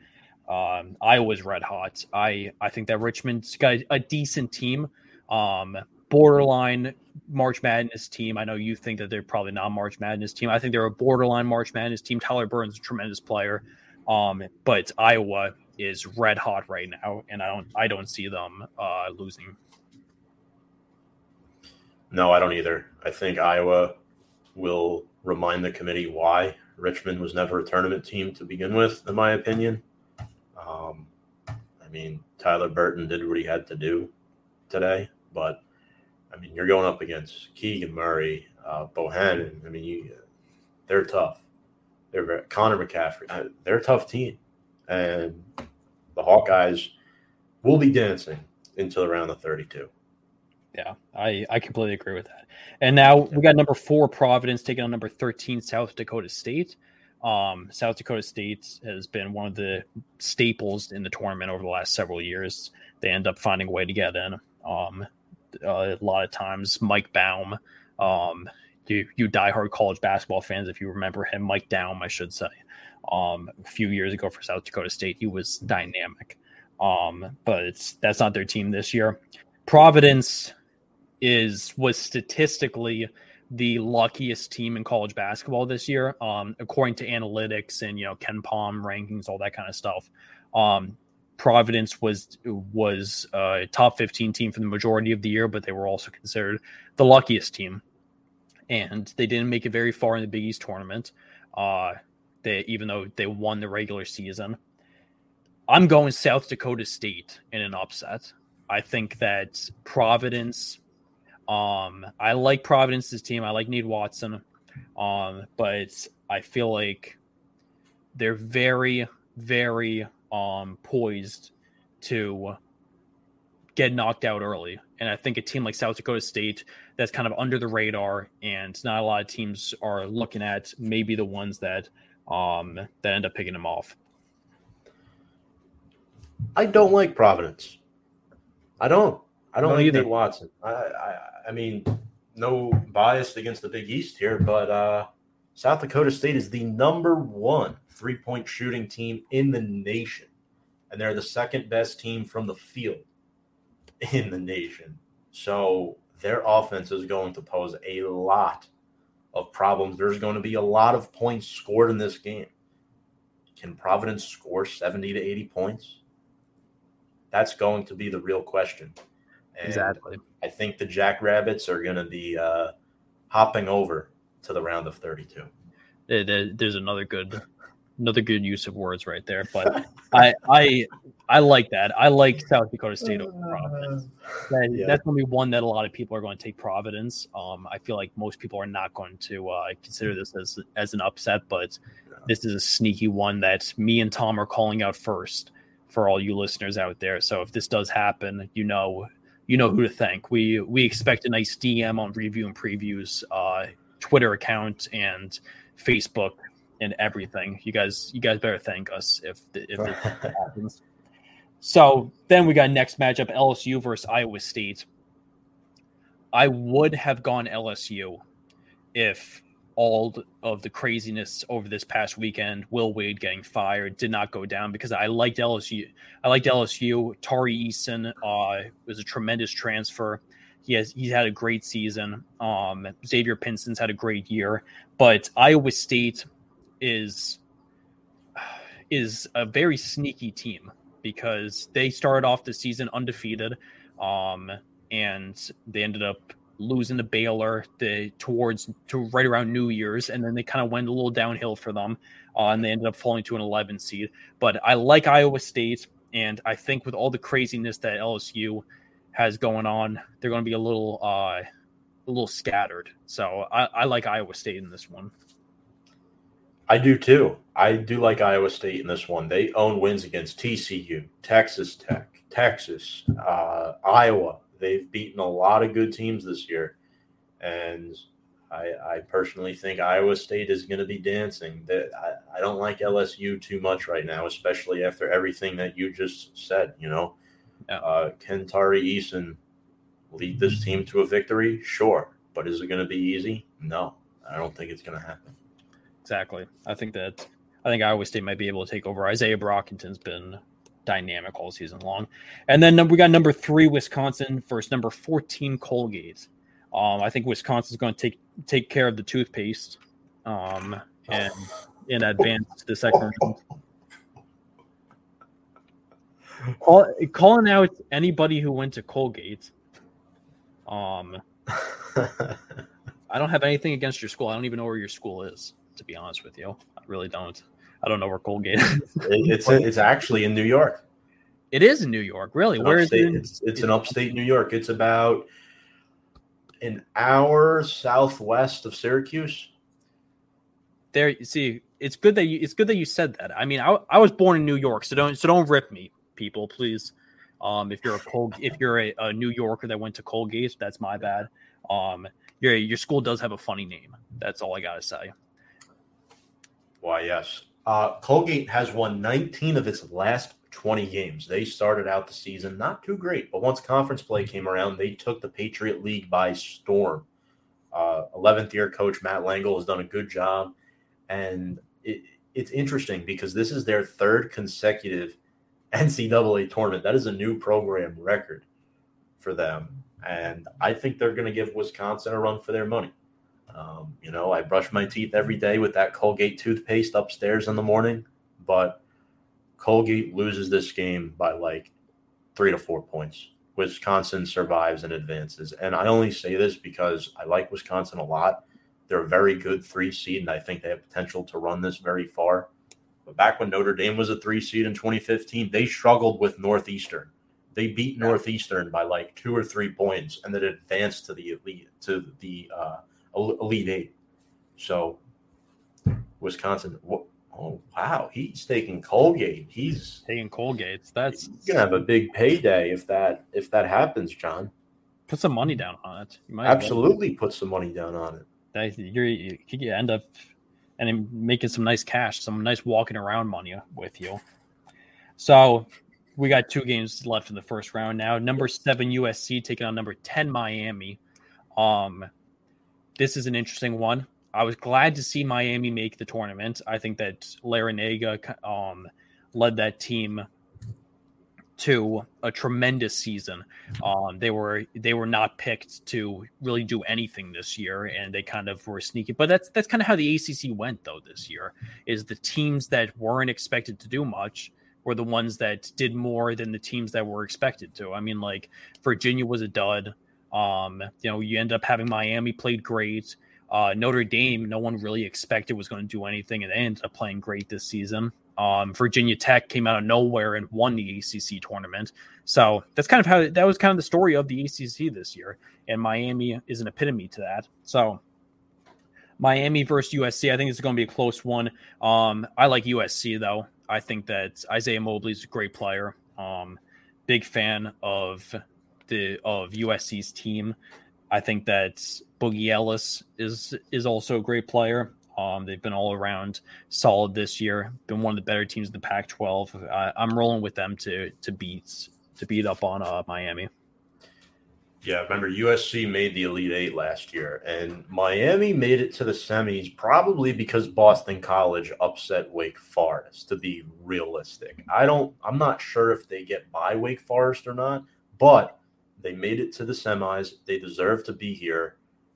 Um, Iowa's red hot. I I think that Richmond's got a decent team. Um, borderline March Madness team. I know you think that they're probably not March Madness team. I think they're a borderline March Madness team. Tyler Burton's a tremendous player. Um, but Iowa is red hot right now, and I don't I don't see them uh, losing. No, I don't either. I think Iowa will remind the committee why Richmond was never a tournament team to begin with, in my opinion. Um, I mean, Tyler Burton did what he had to do today, but I mean, you're going up against Keegan Murray, uh, Bohannon. I mean, you, they're tough. They're Connor McCaffery. Uh, they're a tough team, and the Hawkeyes will be dancing until around the 32. Yeah, I, I completely agree with that. And now we got number four Providence taking on number 13 South Dakota State. Um, South Dakota State has been one of the staples in the tournament over the last several years. They end up finding a way to get in. Um, a lot of times, Mike Baum um, you you diehard college basketball fans, if you remember him, Mike Daum, I should say, um, a few years ago for South Dakota State, he was dynamic. Um, but it's that's not their team this year. Providence is was statistically the luckiest team in college basketball this year, um, according to analytics and you know KenPom rankings, all that kind of stuff. Um, Providence was was a top 15 team for the majority of the year, but they were also considered the luckiest team and they didn't make it very far in the Big East tournament. Uh, they even though they won the regular season. I'm going South Dakota State in an upset. I think that Providence. Um, I like Providence's team. I like Nate Watson. Um, but I feel like they're very, very um poised to get knocked out early. And I think a team like South Dakota State that's kind of under the radar and not a lot of teams are looking at maybe the ones that um that end up picking them off. I don't like Providence. I don't. I don't, Don't like either. Nate Watson. I, I I mean, no bias against the Big East here, but uh, South Dakota State is the number one three point shooting team in the nation, and they're the second best team from the field in the nation. So their offense is going to pose a lot of problems. There's going to be a lot of points scored in this game. Can Providence score 70 to 80 points? That's going to be the real question. And Exactly. I think the Jackrabbits are going to be uh, hopping over to the round of 32. There- there- There's another good another good use of words right there. But I I I like that. I like South Dakota State over Providence. That, yeah. That's gonna be one that a lot of people are going to take Providence. Um, I feel like most people are not going to uh, consider this as as an upset, but this is a sneaky one that me and Tom are calling out first for all you listeners out there. So if this does happen, you know you know who to thank. We we expect a nice DM on review and previews, uh, Twitter account and Facebook and everything. You guys, you guys better thank us if if it happens. So then we got next matchup: LSU versus Iowa State. I would have gone LSU if all of the craziness over this past weekend, Will Wade getting fired, did not go down because I liked LSU. I liked LSU. Tari Eason uh, was a tremendous transfer. He has he's had a great season. Um, Xavier Pinson's had a great year, but Iowa State is is a very sneaky team because they started off the season undefeated, um, and they ended up losing to Baylor the towards to right around New Year's, and then they kind of went a little downhill for them, uh, and they ended up falling to an 11 seed. But I like Iowa State, and I think with all the craziness that LSU has going on, they're going to be a little uh, a little scattered. So I, I like Iowa State in this one. I do too. I do like Iowa State in this one. They own wins against TCU, Texas Tech, Texas, uh, Iowa, They've beaten a lot of good teams this year, and I, I personally think Iowa State is going to be dancing. That I, I don't like LSU too much right now, especially after everything that you just said. You know, yeah. uh, can Tari Eason lead this team to a victory? Sure, but is it going to be easy? No, I don't think it's going to happen. Exactly. I think that I think Iowa State might be able to take over. Isaiah Brockington's been dynamic all season long. And then we got number three, Wisconsin versus number 14, Colgate. Um, I think Wisconsin's going to take take care of the toothpaste um, and in advance to the second round. Call, calling out anybody who went to Colgate. Um, I don't have anything against your school. I don't even know where your school is, to be honest with you. I really don't. I don't know where Colgate is. it's it's actually in New York. It is in New York. Really? Where upstate, is it? It's, it's in upstate New York. It's about an hour southwest of Syracuse. There, you see, it's good that you it's good that you said that. I mean, I, I was born in New York, so don't so don't rip me, people, please. Um, if you're a Col- if you're a, a New Yorker that went to Colgate, that's my bad. Um, your your school does have a funny name. That's all I gotta say. Why, yes. Uh, Colgate has won 19 of its last 20 games. They started out the season not too great, but once conference play came around, they took the Patriot League by storm. Uh, 11th year coach Matt Langel has done a good job. And it, it's interesting because this is their third consecutive NCAA tournament. That is a new program record for them. And I think they're going to give Wisconsin a run for their money. Um, you know, I brush my teeth every day with that Colgate toothpaste upstairs in the morning, but Colgate loses this game by like three to four points. Wisconsin survives and advances. And I only say this because I like Wisconsin a lot. They're a very good three seed, and I think they have potential to run this very far. But back when Notre Dame was a three seed in 2015, they struggled with Northeastern. They beat Northeastern by like two or three points, and then advanced to the elite to the uh, Elite Eight. So Wisconsin. Oh wow, he's taking Colgate. He's taking Colgate. That's gonna have a big payday if that if that happens, John. Put some money down on it. You might absolutely put some money down on it. That you're, you could end up and making some nice cash, some nice walking around money with you. So we got two games left in the first round now. Number seven USC taking on number ten Miami. Um, this is an interesting one. I was glad to see Miami make the tournament. I think that Larrañaga um, led that team to a tremendous season. Um, they were they were not picked to really do anything this year, and they kind of were sneaky. But that's that's kind of how the ACC went though this year. Is the teams that weren't expected to do much were the ones that did more than the teams that were expected to. I mean, like Virginia was a dud. Um, you know, you end up having Miami played great. Uh, Notre Dame, no one really expected was going to do anything, and they ended up playing great this season. Um, Virginia Tech came out of nowhere and won the ACC tournament. So that's kind of how that was kind of the story of the ACC this year. And Miami is an epitome to that. So Miami versus USC, I think it's going to be a close one. Um, I like USC though. I think that Isaiah Mobley is a great player. Um, big fan of the of USC's team. I think that Boogie Ellis is is also a great player. Um, they've been all around solid this year. Been one of the better teams in the Pac-12. I, I'm rolling with them to to beat to beat up on uh, Miami. Yeah, remember USC made the Elite Eight last year, and Miami made it to the semis probably because Boston College upset Wake Forest. To be realistic, I don't. I'm not sure if they get by Wake Forest or not, but they made it to the semis. They deserve to be here.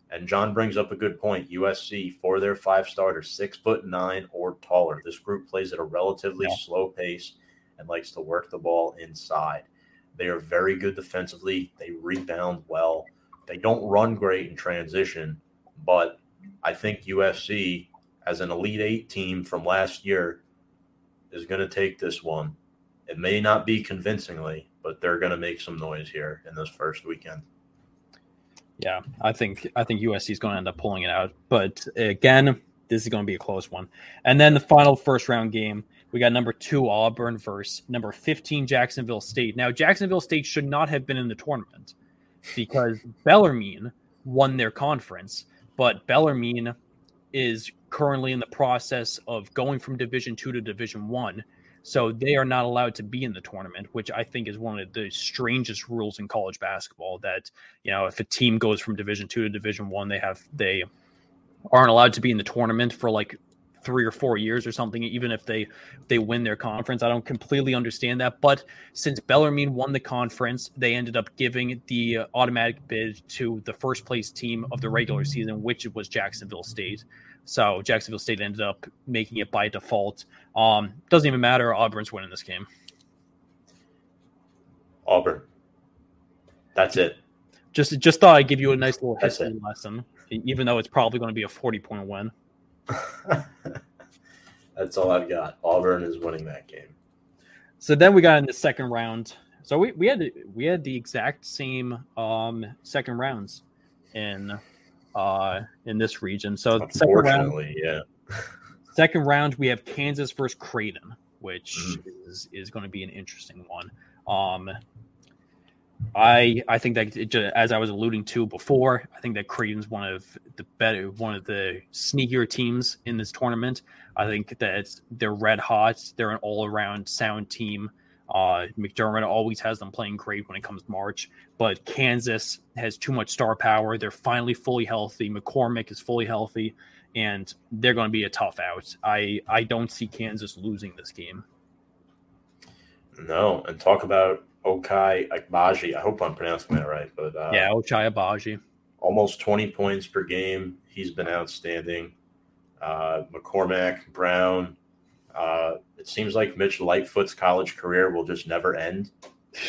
And John brings up a good point. USC for their five starters, six foot nine or taller. This group plays at a relatively yeah. slow pace and likes to work the ball inside. They are very good defensively. They rebound well. They don't run great in transition, but I think USC, as an Elite Eight team from last year, is going to take this one. It may not be convincingly, but they're going to make some noise here in this first weekend. Yeah, I think I think USC is going to end up pulling it out, but again, this is going to be a close one. And then the final first round game, we got number two Auburn versus number fifteen Jacksonville State. Now, Jacksonville State should not have been in the tournament because Bellarmine won their conference, but Bellarmine is currently in the process of going from Division two to Division one. So they are not allowed to be in the tournament, which I think is one of the strangest rules in college basketball. That you know, if a team goes from Division two to Division one, they have they aren't allowed to be in the tournament for like three or four years or something, even if they they win their conference. I don't completely understand that, but since Bellarmine won the conference, they ended up giving the automatic bid to the first place team of the regular season, which was Jacksonville State. So Jacksonville State ended up making it by default. Um, doesn't even matter. Auburn's winning this game. Auburn. That's it. Just just thought I'd give you a nice little history lesson, even though it's probably going to be a forty point win. That's all I've got. Auburn is winning that game. So then we got in the second round. So we, we had we had the exact same um, second rounds in uh, in this region. So second round, yeah. second round, we have Kansas versus Creighton, which mm-hmm. is is going to be an interesting one. Um, I I think that it, as I was alluding to before, I think that Creighton's one of the better, one of the sneakier teams in this tournament. I think that they're red hot. They're an all around sound team. Uh, McDermott always has them playing great when it comes to March, but Kansas has too much star power. They're finally fully healthy. McCormack is fully healthy, and they're going to be a tough out. I I don't see Kansas losing this game. No, and talk about Ochai Agbaji. I hope I'm pronouncing that right, but uh, yeah, Ochai Agbaji. Almost 20 points per game. He's been outstanding. Uh, McCormack, Brown, uh, it seems like Mitch Lightfoot's college career will just never end.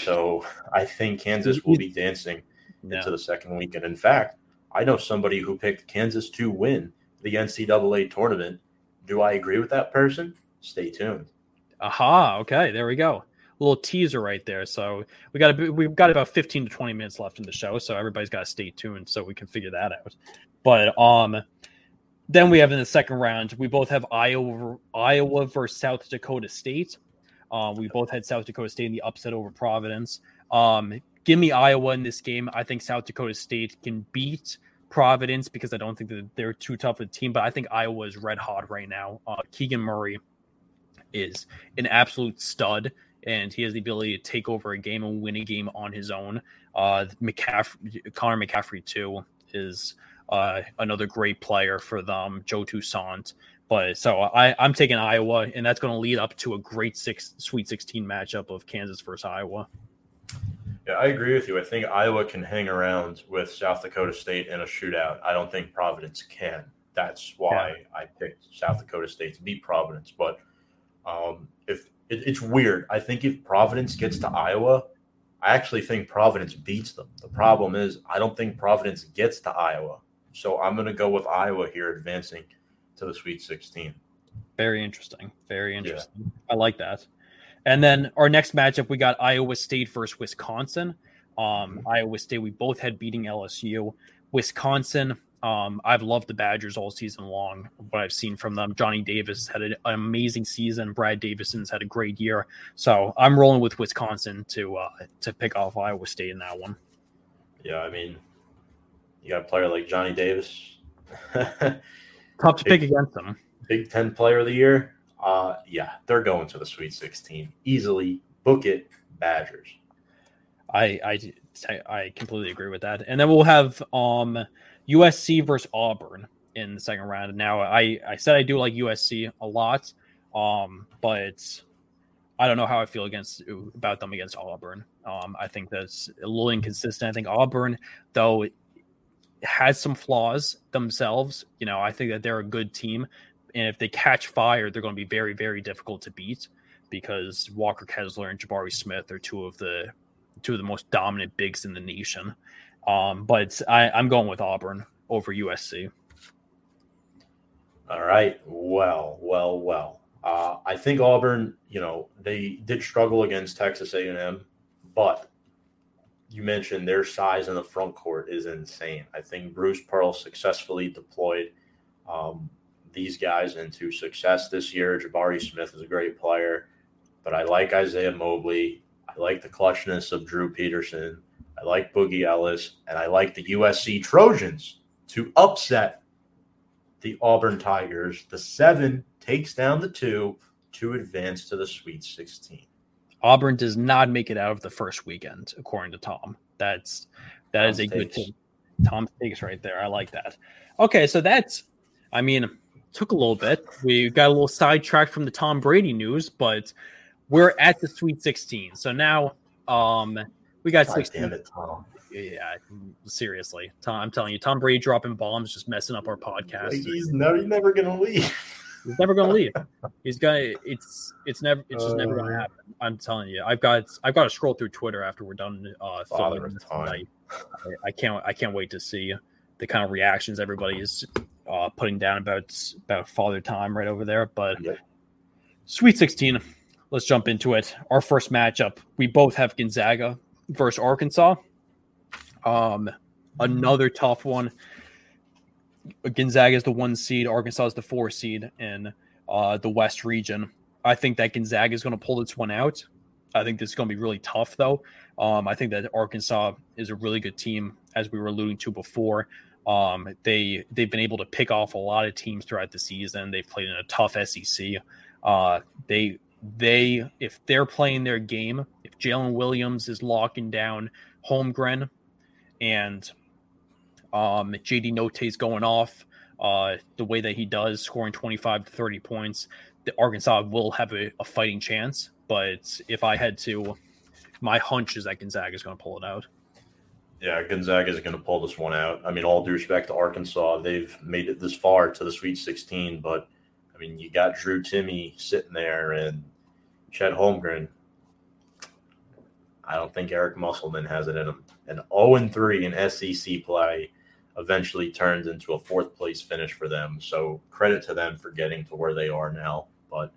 So I think Kansas will be dancing into the second weekend. In fact, I know somebody who picked Kansas to win the NCAA tournament. Do I agree with that person? Stay tuned. Aha. Okay. There we go. A little teaser right there. So we got a, we've got about 15 to 20 minutes left in the show. So everybody's got to stay tuned so we can figure that out. But um, then we have in the second round, we both have Iowa, Iowa versus South Dakota State. Um, we both had South Dakota State in the upset over Providence. Um, give me Iowa in this game. I think South Dakota State can beat Providence because I don't think that they're too tough a team, but I think Iowa is red hot right now. Uh, Keegan Murray is an absolute stud, and he has the ability to take over a game and win a game on his own. Uh, McCaffery, Connor McCaffery too is uh, another great player for them, Joe Toussaint. But so I, I'm taking Iowa, and that's going to lead up to a great six Sweet 16 matchup of Kansas versus Iowa. Yeah, I agree with you. I think Iowa can hang around with South Dakota State in a shootout. I don't think Providence can. That's why yeah. I picked South Dakota State to beat Providence. But um, if it, it's weird, I think if Providence gets to Iowa, I actually think Providence beats them. The problem is, I don't think Providence gets to Iowa. So I'm going to go with Iowa here advancing to the Sweet 16. Very interesting. Very interesting. Yeah. I like that. And then our next matchup, we got Iowa State versus Wisconsin. Um. Iowa State, we both had beating LSU. Wisconsin, um, I've loved the Badgers all season long. What I've seen from them, Johnny Davis had an amazing season. Brad Davison's had a great year. So I'm rolling with Wisconsin to uh, to pick off Iowa State in that one. Yeah, I mean, you got a player like Johnny Davis. Tough to big, pick against them. Big Ten Player of the Year. Uh, yeah, they're going to the Sweet 16 easily. Book it, Badgers. I I I completely agree with that. And then we'll have um USC versus Auburn in the second round. Now, I I said I do like USC a lot, um, but I don't know how I feel against about them against Auburn. Um, I think that's a little inconsistent. I think Auburn, though, has some flaws themselves. You know, I think that they're a good team, and if they catch fire, they're going to be very, very difficult to beat because Walker Kessler and Jabari Smith are two of the two of the most dominant bigs in the nation. Um, but I, I'm going with Auburn over USC. All right. Well, well, well. Uh, I think Auburn, you know, they did struggle against Texas A&M, but you mentioned their size in the front court is insane. I think Bruce Pearl successfully deployed um, these guys into success this year. Jabari Smith is a great player, but I like Isaiah Mobley. I like the clutchness of Drew Peterson. I like Boogie Ellis, and I like the USC Trojans to upset the Auburn Tigers. The seven takes down the two to advance to the Sweet 16. Auburn does not make it out of the first weekend, according to Tom. That's that Tom is a takes. good team. Tom takes right there. I like that. Okay, so that's I mean, took a little bit. We got a little sidetracked from the Tom Brady news, but we're at the Sweet 16. So now um we got God 16. It. Yeah, seriously, Tom. I'm telling you, Tom Brady dropping bombs, just messing up our podcast. He's never, he's never gonna leave. He's never gonna leave. He's gonna. It's it's never. It's just uh, never gonna uh. happen. I'm telling you. I've got. I've got to scroll through Twitter after we're done uh, filming tonight. I, I, can't. I can't wait to see the kind of reactions everybody is uh, putting down about about Father Time right over there. But yep. Sweet 16. Let's jump into it. Our first matchup. We both have Gonzaga versus Arkansas. Um, another tough one. Gonzaga is the one seed, Arkansas is the four seed in uh, the West region. I think that Gonzaga is going to pull this one out. I think this is going to be really tough, though. Um, I think that Arkansas is a really good team, as we were alluding to before. Um, they they've been able to pick off a lot of teams throughout the season. They've played in a tough SEC. Uh, they they if they're playing their game, if Jalen Williams is locking down Holmgren and um, JD is going off uh, the way that he does, scoring 25 to 30 points, the Arkansas will have a, a fighting chance. But if I had to, my hunch is that Gonzaga is going to pull it out. Yeah, Gonzaga is going to pull this one out. I mean, all due respect to Arkansas, they've made it this far to the Sweet 16, but I mean, you got Drew Timme sitting there and Chet Holmgren. I don't think Eric Musselman has it in him. An 0 3 in SEC play eventually turns into a fourth place finish for them. So credit to them for getting to where they are now. But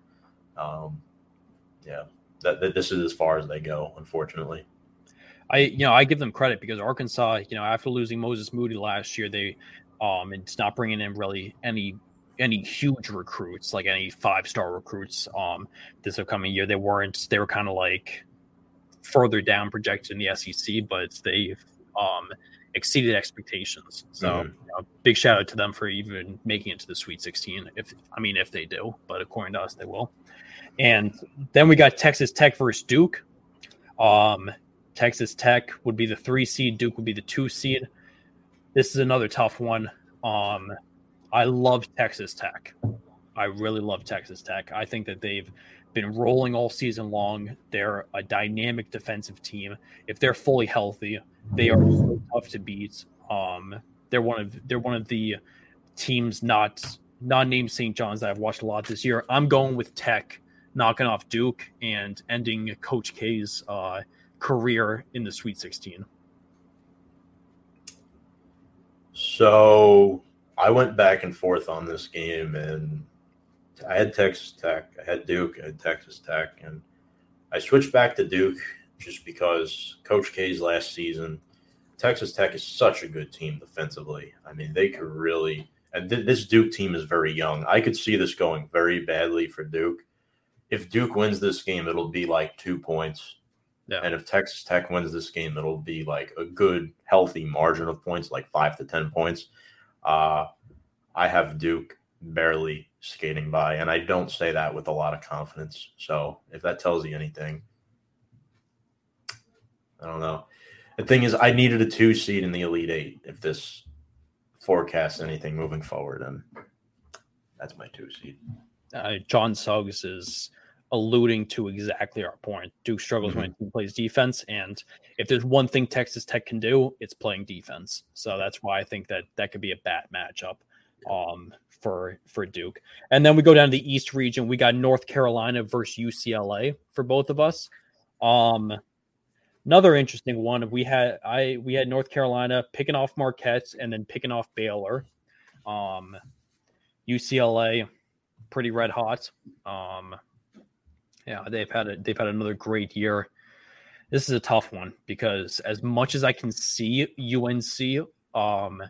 um, yeah, that, that this is as far as they go, unfortunately. I you know I give them credit because Arkansas, you know, after losing Moses Moody last year, they um it's not bringing in really any any huge recruits, like any five star recruits, um, this upcoming year. They weren't. They were kind of like further down projected in the SEC, but they um, exceeded expectations. So, mm-hmm. you know, big shout out to them for even making it to the Sweet 16. If I mean, if they do, but according to us, they will. And then we got Texas Tech versus Duke. Um, Texas Tech would be the three seed. Duke would be the two seed. This is another tough one. Um, I love Texas Tech. I really love Texas Tech. I think that they've been rolling all season long. They're a dynamic defensive team. If they're fully healthy, they are so tough to beat. Um, they're one of they're one of the teams not not named St. John's that I've watched a lot this year. I'm going with Tech knocking off Duke and ending Coach K's uh, career in the Sweet 16. So I went back and forth on this game, and I had Texas Tech, I had Duke, I had Texas Tech, and I switched back to Duke just because Coach K's last season, Texas Tech is such a good team defensively. I mean, they could really, and th- this Duke team is very young. I could see this going very badly for Duke. If Duke wins this game, it'll be like two points. Yeah. And if Texas Tech wins this game, it'll be like a good, healthy margin of points, like five to 10 points. Uh, I have Duke barely skating by, and I don't say that with a lot of confidence. So if that tells you anything, I don't know. The thing is, I needed a two seed in the Elite Eight if this forecasts anything moving forward, and that's my two seed. Uh, John Suggs is alluding to exactly our point. Duke struggles when he plays defense, and if there's one thing Texas Tech can do, it's playing defense. So that's why I think that that could be a bad matchup um, for for Duke. And then we go down to the East region. We got North Carolina versus UCLA for both of us. Um, another interesting one. We had I we had North Carolina picking off Marquette and then picking off Baylor. Um, UCLA pretty red hot. Um, yeah, they've had a, they've had another great year. This is a tough one because as much as I can see UNC um,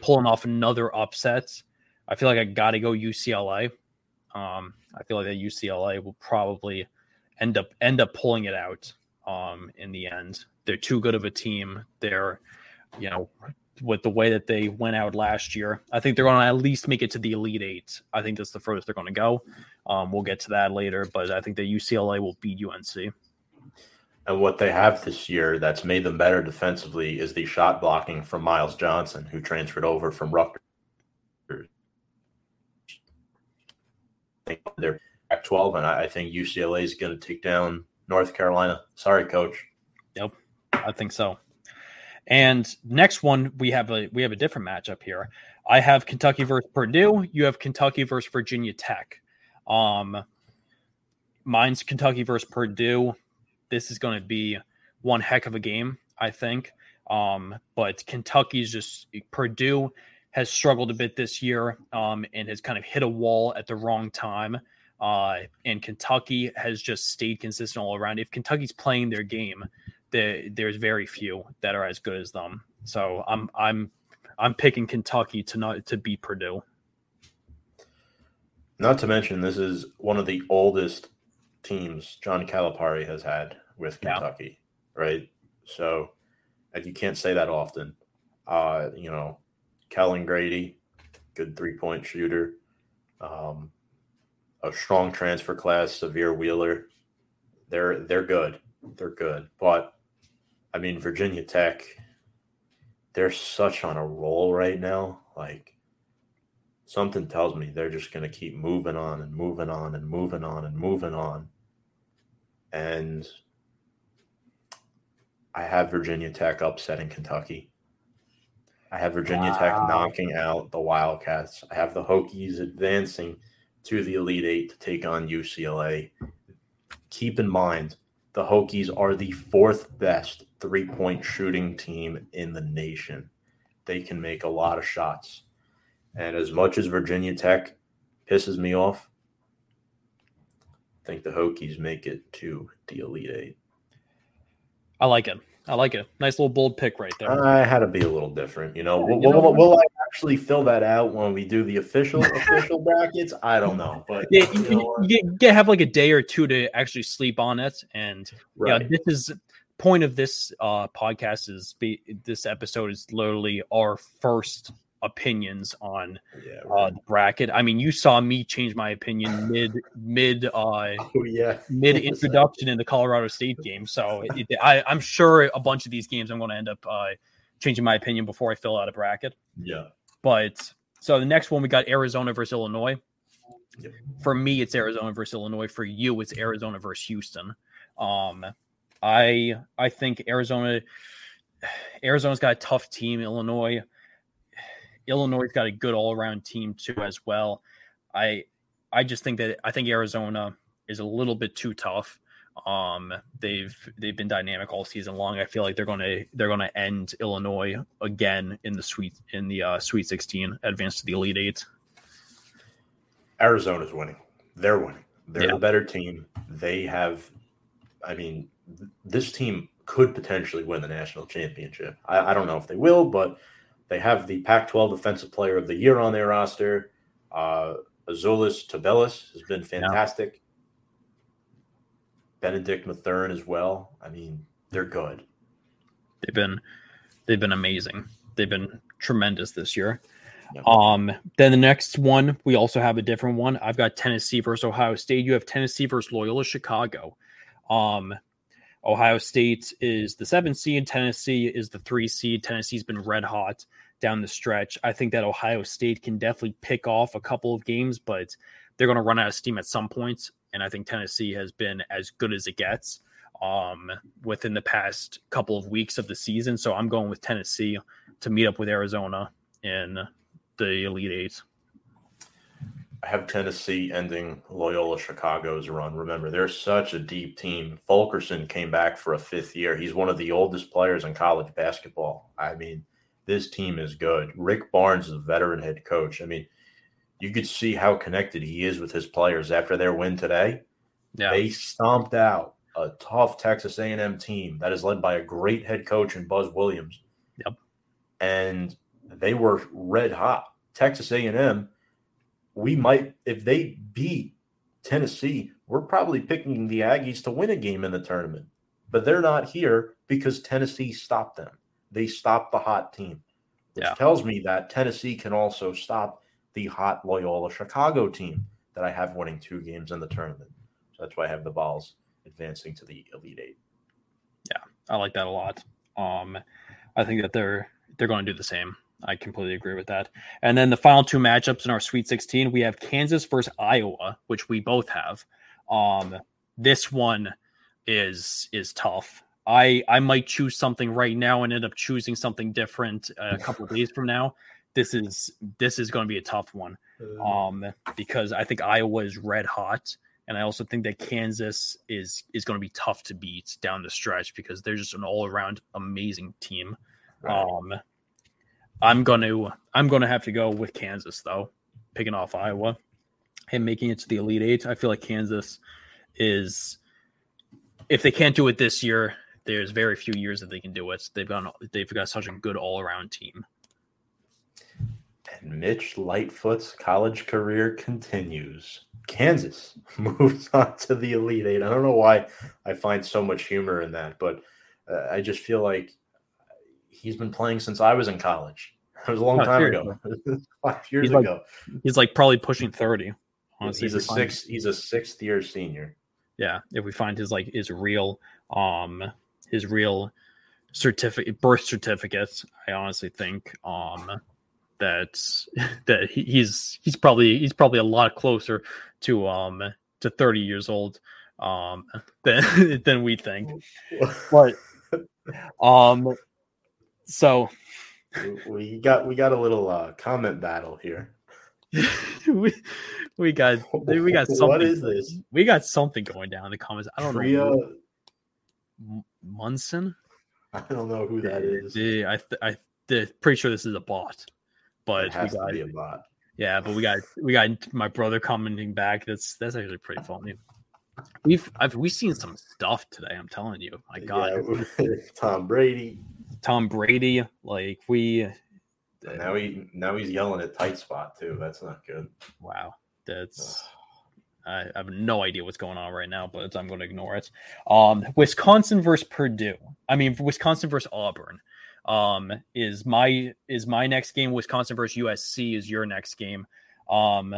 pulling off another upset, I feel like I got to go UCLA. Um, I feel like that UCLA will probably end up end up pulling it out um, in the end. They're too good of a team. They're, you know, with the way that they went out last year, I think they're going to at least make it to the Elite Eight. I think that's the furthest they're going to go. Um, we'll get to that later, but I think that UCLA will beat UNC. And what they have this year that's made them better defensively is the shot blocking from Myles Johnson, who transferred over from Rutgers. They're at 12, and I think UCLA is going to take down North Carolina. Sorry, coach. Yep, I think so. And next one, we have a we have a different matchup here. I have Kentucky versus Purdue. You have Kentucky versus Virginia Tech. Um, mine's Kentucky versus Purdue. This is going to be one heck of a game, I think. Um, but Kentucky's just Purdue has struggled a bit this year um, and has kind of hit a wall at the wrong time. Uh, and Kentucky has just stayed consistent all around. If Kentucky's playing their game, the, there's very few that are as good as them. So I'm I'm I'm picking Kentucky to not to beat Purdue. Not to mention, this is one of the oldest teams John Calipari has had with Yeah. Kentucky, right? So, and you can't say that often. Uh, you know, Kellan Grady, good three point shooter, um, a strong transfer class, Sahvir Wheeler. They're they're good. They're good, but I mean Virginia Tech. They're such on a roll right now. Like something tells me they're just going to keep moving on and moving on and moving on and moving on. And I have Virginia Tech upsetting Kentucky. I have Virginia Tech knocking out the Wildcats. I have the Hokies advancing to the Elite Eight to take on UCLA. Keep in mind, the Hokies are the fourth best three point shooting team in the nation. They can make a lot of shots. And as much as Virginia Tech pisses me off, I think the Hokies make it to the Elite Eight. I like it. I like it. Nice little bold pick right there. I had to be a little different, you know. Yeah, will, you know will, will I actually fill that out when we do the official official brackets? I don't know, but yeah, you you, know you, get have like a day or two to actually sleep on it, and right. yeah, this is point of this uh podcast is be, this episode is literally our first opinions on yeah, uh the bracket. I mean, you saw me change my opinion mid mid uh oh yeah, mid introduction in the Colorado State game. So it, I, I'm sure a bunch of these games I'm going to end up uh, changing my opinion before I fill out a bracket. yeah. But so the next one we got Arizona versus Illinois. Yep. For me, it's Arizona versus Illinois. For you, it's Arizona versus Houston. Um, I I think Arizona Arizona's got a tough team. Illinois Illinois got a good all around team too as well. I I just think that I think Arizona is a little bit too tough. Um, they've they've been dynamic all season long. I feel like they're going to they're going to end Illinois again in the sweet in the uh, Sweet 16, advance to the Elite Eight. Arizona's winning. They're winning. They're Yeah. the better team. They have, I mean, th- this team could potentially win the national championship. I, I don't know if they will, but they have the Pac 12 Defensive Player of the Year on their roster. Uh, Azuolas Tubelis has been fantastic. Bennedict Mathurin as well. I mean, they're good. They've been they've been amazing. They've been tremendous this year. Yeah. Um, then the next one, we also have a different one. I've got Tennessee versus Ohio State. You have Tennessee versus Loyola Chicago. Um, Ohio State is the seven seed. Tennessee is the three seed. Tennessee's been red hot down the stretch. I think that Ohio State can definitely pick off a couple of games, but they're going to run out of steam at some point. And I think Tennessee has been as good as it gets um, within the past couple of weeks of the season. So I'm going with Tennessee to meet up with Arizona in the Elite Eight. I have Tennessee ending Loyola Chicago's run. Remember, they're such a deep team. Fulkerson came back for a fifth year. He's one of the oldest players in college basketball. I mean, this team is good. Rick Barnes is a veteran head coach. I mean, you could see how connected he is with his players after their win today. Yeah, They stomped out a tough Texas A&M team that is led by a great head coach in Buzz Williams. Yep. And they were red hot. Texas A&M, we might if they beat Tennessee, we're probably picking the Aggies to win a game in the tournament. But they're not here because Tennessee stopped them. They stopped the hot team. Which Yeah. tells me that Tennessee can also stop the hot Loyola Chicago team that I have winning two games in the tournament. So that's why I have the Vols advancing to the Elite Eight. Yeah, I like that a lot. Um, I think that they're they're going to do the same. I completely agree with that. And then the final two matchups in our Sweet 16, we have Kansas versus Iowa, which we both have. Um, this one is is tough. I I might choose something right now and end up choosing something different a couple of days from now. This is this is going to be a tough one um, because I think Iowa is red hot, and I also think that Kansas is is going to be tough to beat down the stretch because they're just an all around amazing team. Right. Um, I'm going to I'm to have to go with Kansas though, picking off Iowa and making it to the Elite Eight. I feel like Kansas is if they can't do it this year, there's very few years that they can do it. They've got they've got such a good all around team. And Mitch Lightfoot's college career continues. Kansas moves on to the Elite Eight. I don't know why I find so much humor in that, but uh, I just feel like he's been playing since I was in college. It was a long Oh, time seriously. ago, five years He's like- ago. He's like probably pushing thirty. Honestly, he's a if we find- six. He's a sixth year senior. yeah if we find his like his real um his real certificate birth certificate i honestly think um that that he's he's probably he's probably a lot closer to um to 30 years old um than than we think but um so we got we got a little uh, comment battle here. we we got we got something What is this? we got something going down in the comments i don't Priya, know M- munson I don't know who that is. Yeah, I th- I th- pretty sure this is a bot, but It we has to got be a bot. yeah, but we got we got my brother commenting back. That's that's actually pretty funny. We've I've we've seen some stuff today. I'm telling you, my God, Yeah, Tom Brady. Tom Brady, like we, And now he now he's yelling at tight spot too. That's not good. wow, that's I have no idea what's going on right now, but I'm going to ignore it. Um, Wisconsin versus Purdue. I mean, Wisconsin versus Auburn. Um, is my is my next game. Wisconsin versus USC is your next game. Um,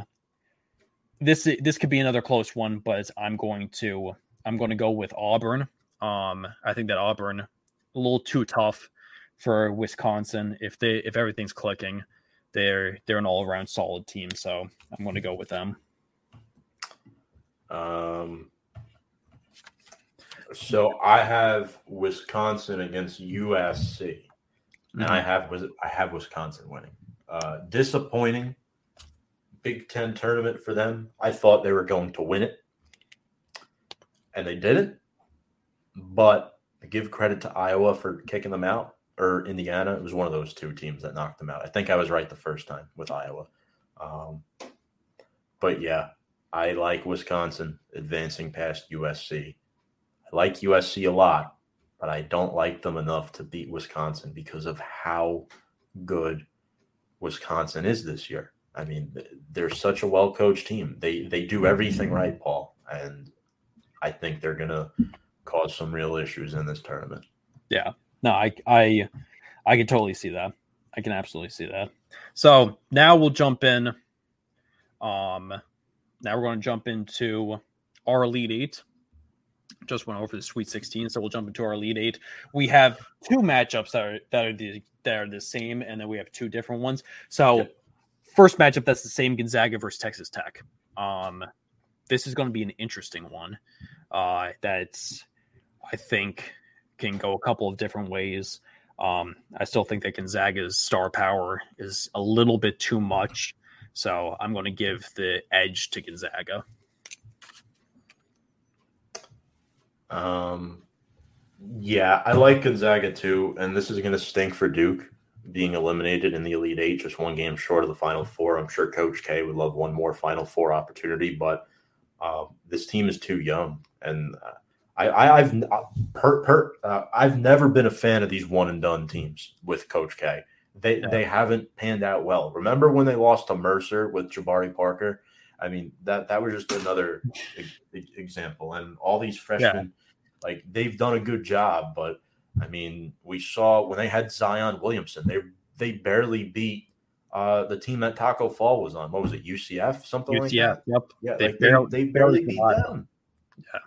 this this could be another close one, but I'm going to I'm going to go with Auburn. Um, I think that Auburn a little too tough for Wisconsin. If they if everything's clicking, they're they're an all around solid team. So I'm going to go with them. Um, so I have Wisconsin against USC, and I have was I have Wisconsin winning. Uh, disappointing Big Ten tournament for them. I thought they were going to win it, and they didn't. but I give credit to Iowa for kicking them out, or Indiana. It was one of those two teams that knocked them out. I think I was right the first time with Iowa. Um, but yeah, I like Wisconsin advancing past USC. I like USC a lot, but I don't like them enough to beat Wisconsin because of how good Wisconsin is this year. I mean, they're such a well coached team. They they do everything right, Paul, and I think they're gonna cause some real issues in this tournament. Yeah, no, I I I can totally see that. I can absolutely see that. So now we'll jump in. Um, now we're going to jump into our Elite Eight. Just went over the Sweet 16, so we'll jump into our Elite Eight. We have two matchups that are that are the that are the same, and then we have two different ones. So, first matchup that's the same: Gonzaga versus Texas Tech. Um, this is going to be an interesting one. Uh, that's I think can go a couple of different ways. Um, I still think that Gonzaga's star power is a little bit too much. So I'm going to give the edge to Gonzaga. Um, yeah, I like Gonzaga too, and this is going to stink for Duke being eliminated in the Elite Eight, just one game short of the Final Four. I'm sure Coach K would love one more Final Four opportunity, but uh, this team is too young, and uh, I, have uh, per, per, uh, I've never been a fan of these one and done teams with Coach K. They yeah. they haven't panned out well. Remember when they lost to Mercer with Jabari Parker? I mean that that was just another example. And all these freshmen, yeah. like they've done a good job, but I mean we saw when they had Zion Williamson, they they barely beat uh, the team that Taco Fall was on. What was it? UCF something UCF, like that. Yep. Yeah, they, like barely, they, they barely beat them. Yeah.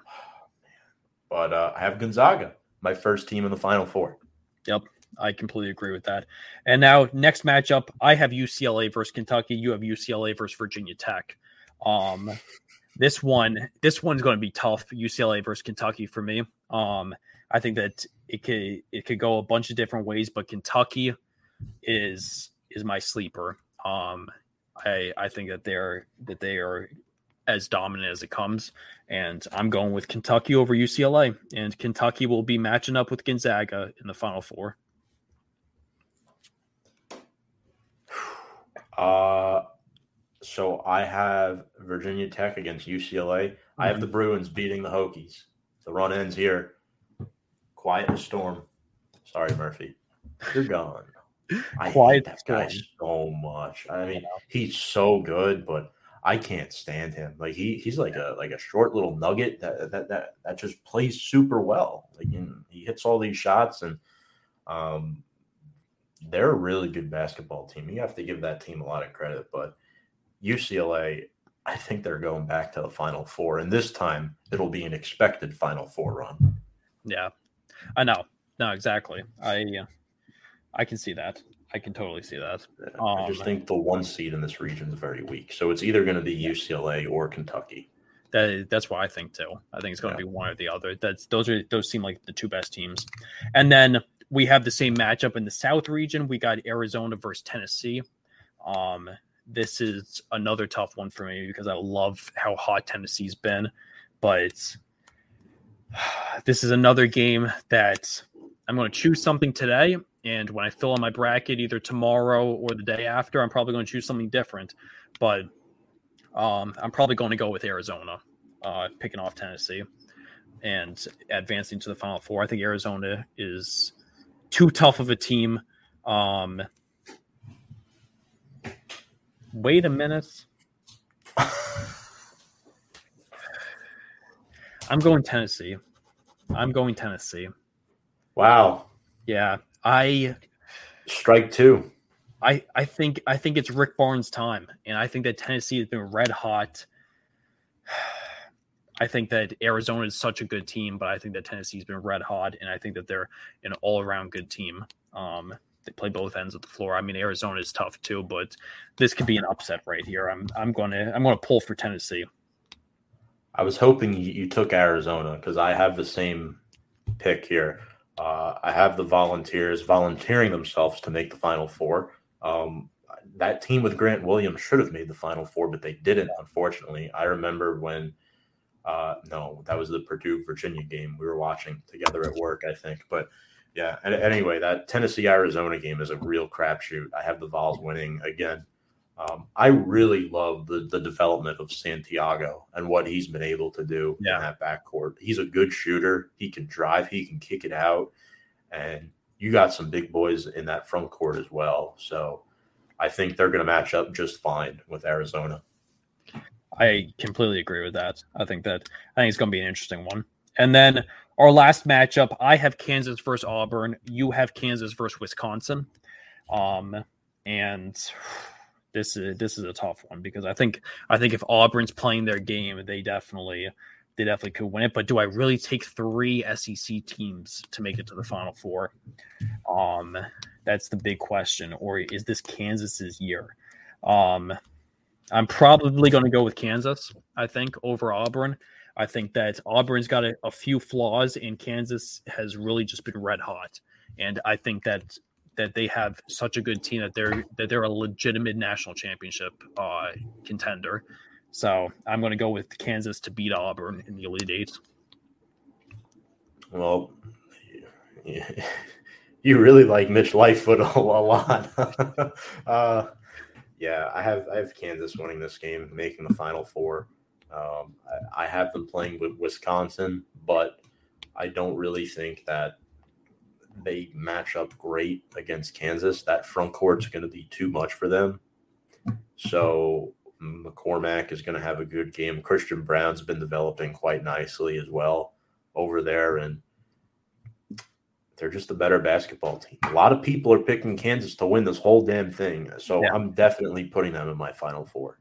But uh, I have Gonzaga, my first team in the Final Four. Yep. I completely agree with that. And now, next matchup, I have UCLA versus Kentucky. You have UCLA versus Virginia Tech. Um, this one, this one's going to be tough. UCLA versus Kentucky for me. Um, I think that it could it could go a bunch of different ways, but Kentucky is is my sleeper. Um, I I think that they're that they are as dominant as it comes, and I'm going with Kentucky over UCLA, and Kentucky will be matching up with Gonzaga in the Final Four. Uh, so I have Virginia Tech against UCLA. Mm-hmm. I have the mm-hmm. Bruins beating the Hokies. The run ends here. Quiet the storm. Sorry, Murphy. You're gone. I Quiet hate that guy so much. I mean, he's so good, but I can't stand him. Like he he's like a like a short little nugget that that that, that just plays super well. Like he hits all these shots and um they're a really good basketball team. You have to give that team a lot of credit, but UCLA, I think they're going back to the Final Four, and this time it'll be an expected Final Four run. Yeah, I know. No, exactly. I uh, I can see that. I can totally see that. Um, I just um, think the one seed in this region is very weak, so it's either going to be UCLA or Kentucky. That, that's what I think too. I think it's going yeah. to be one or the other. That's those are those seem like the two best teams, and then we have the same matchup in the South region. We got Arizona versus Tennessee. Um, this is another tough one for me because I love how hot Tennessee's been, but this is another game that I'm going to choose something today. And when I fill in my bracket, either tomorrow or the day after, I'm probably going to choose something different. But um, I'm probably going to go with Arizona, uh, picking off Tennessee and advancing to the Final Four. I think Arizona is too tough of a team. Um, wait a minute. I'm going Tennessee. I'm going Tennessee. Wow. Yeah, I strike two. I I think I think it's Rick Barnes' time, and I think that Tennessee has been red hot. I think that Arizona is such a good team, but I think that Tennessee's been red hot, and I think that they're an all around good team. Um, they play both ends of the floor. I mean, Arizona is tough too, but this could be an upset right here. I'm I'm going to I'm going to pull for Tennessee. I was hoping you, took Arizona because I have the same pick here. Uh, I have the Volunteers volunteering themselves to make the Final Four. Um, that team with Grant Williams should have made the Final Four, but they didn't, unfortunately. I remember when Uh, no, that was the Purdue Virginia game we were watching together at work, I think. But yeah, anyway, that Tennessee Arizona game is a real crapshoot. I have the Vols winning again. Um, I really love the the development of Santiago and what he's been able to do Yeah. in that backcourt. He's a good shooter. He can drive. He can kick it out, and you got some big boys in that front court as well. So I think they're going to match up just fine with Arizona. I completely agree with that. I think that I think it's going to be an interesting one. And then our last matchup, I have Kansas versus Auburn. You have Kansas versus Wisconsin. Um, and this is this is a tough one because I think I think if Auburn's playing their game, they definitely they definitely could win it. But do I really take three SEC teams to make it to the Final Four? Um, that's the big question. Or is this Kansas's year? Um, I'm probably going to go with Kansas. I think over Auburn. I think that Auburn's got a, a few flaws, and Kansas has really just been red hot. And I think that that they have such a good team that they're that they're a legitimate national championship uh, contender. So I'm going to go with Kansas to beat Auburn in the Elite Eight. Well, you really like Mitch Lightfoot a, a lot. uh, yeah, I have I have Kansas winning this game, making the Final Four. Um, I, I have them playing with Wisconsin, but I don't really think that they match up great against Kansas. That front court's going to be too much for them. So McCormack is going to have a good game. Christian Braun's been developing quite nicely as well over there, and they're just a better basketball team. A lot of people are picking Kansas to win this whole damn thing, so Yeah. I'm definitely putting them in my final four.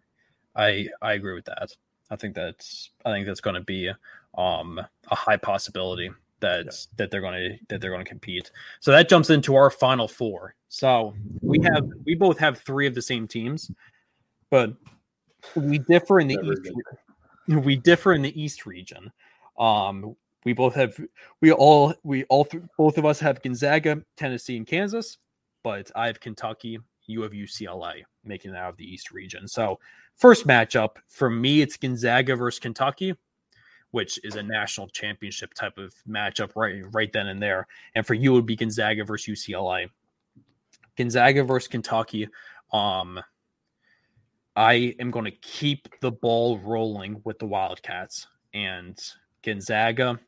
I I agree with that. I think that's I think that's going to be um, a high possibility that that they're going to that they're going to compete. So that jumps into our final four. So we have we both have three of the same teams, but we differ in the Never east. re- We differ in the east region. Um, we both have we all we all th- both of us have Gonzaga, Tennessee, and Kansas, but I have Kentucky. You have UCLA making it out of the East region. So first matchup for me, it's Gonzaga versus Kentucky, which is a national championship type of matchup right right then and there. And for you, it would be Gonzaga versus UCLA. Gonzaga versus Kentucky. Um, I am going to keep the ball rolling with the Wildcats and Gonzaga.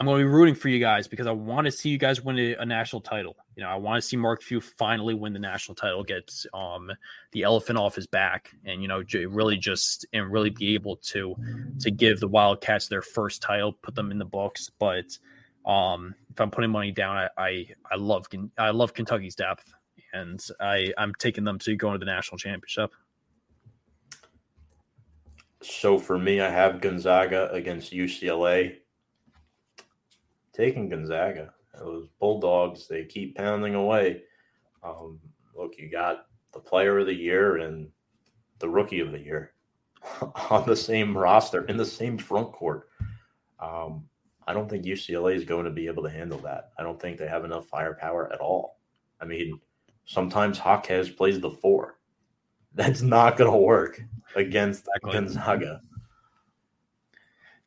I'm going to be rooting for you guys because I want to see you guys win a, a national title. You know, I want to see Mark Few finally win the national title, get um, the elephant off his back, and you know, j- really just and really be able to to give the Wildcats their first title, put them in the books. But um, if I'm putting money down, I I, I love I love Kentucky's depth, and I I'm taking them to go into the national championship. So for me, I have Gonzaga against UCLA. Taking Gonzaga. Those Bulldogs, they keep pounding away. Um, look, you got the player of the year and the rookie of the year on the same roster in the same front court. Um, I don't think UCLA is going to be able to handle that. I don't think they have enough firepower at all. I mean, sometimes Jaquez plays the four. That's not going to work against Exactly. Gonzaga.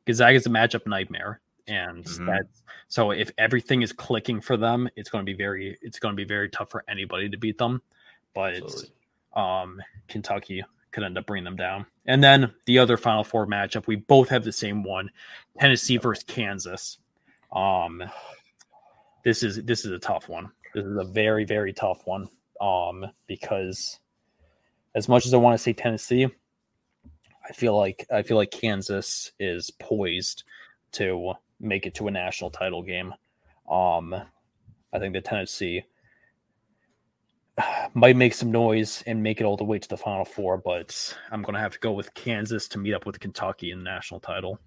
is a matchup nightmare, and Mhm. that's so if everything is clicking for them, it's going to be very it's going to be very tough for anybody to beat them. But Absolutely. um, Kentucky could end up bringing them down. And then the other Final Four matchup, we both have the same one: Tennessee versus Kansas. Um, this is this is a tough one. This is a very very tough one. Um, because as much as I want to say Tennessee, I feel like I feel like Kansas is poised to make it to a national title game. Um, I think that Tennessee might make some noise and make it all the way to the final four, but I'm going to have to go with Kansas to meet up with Kentucky in the national title.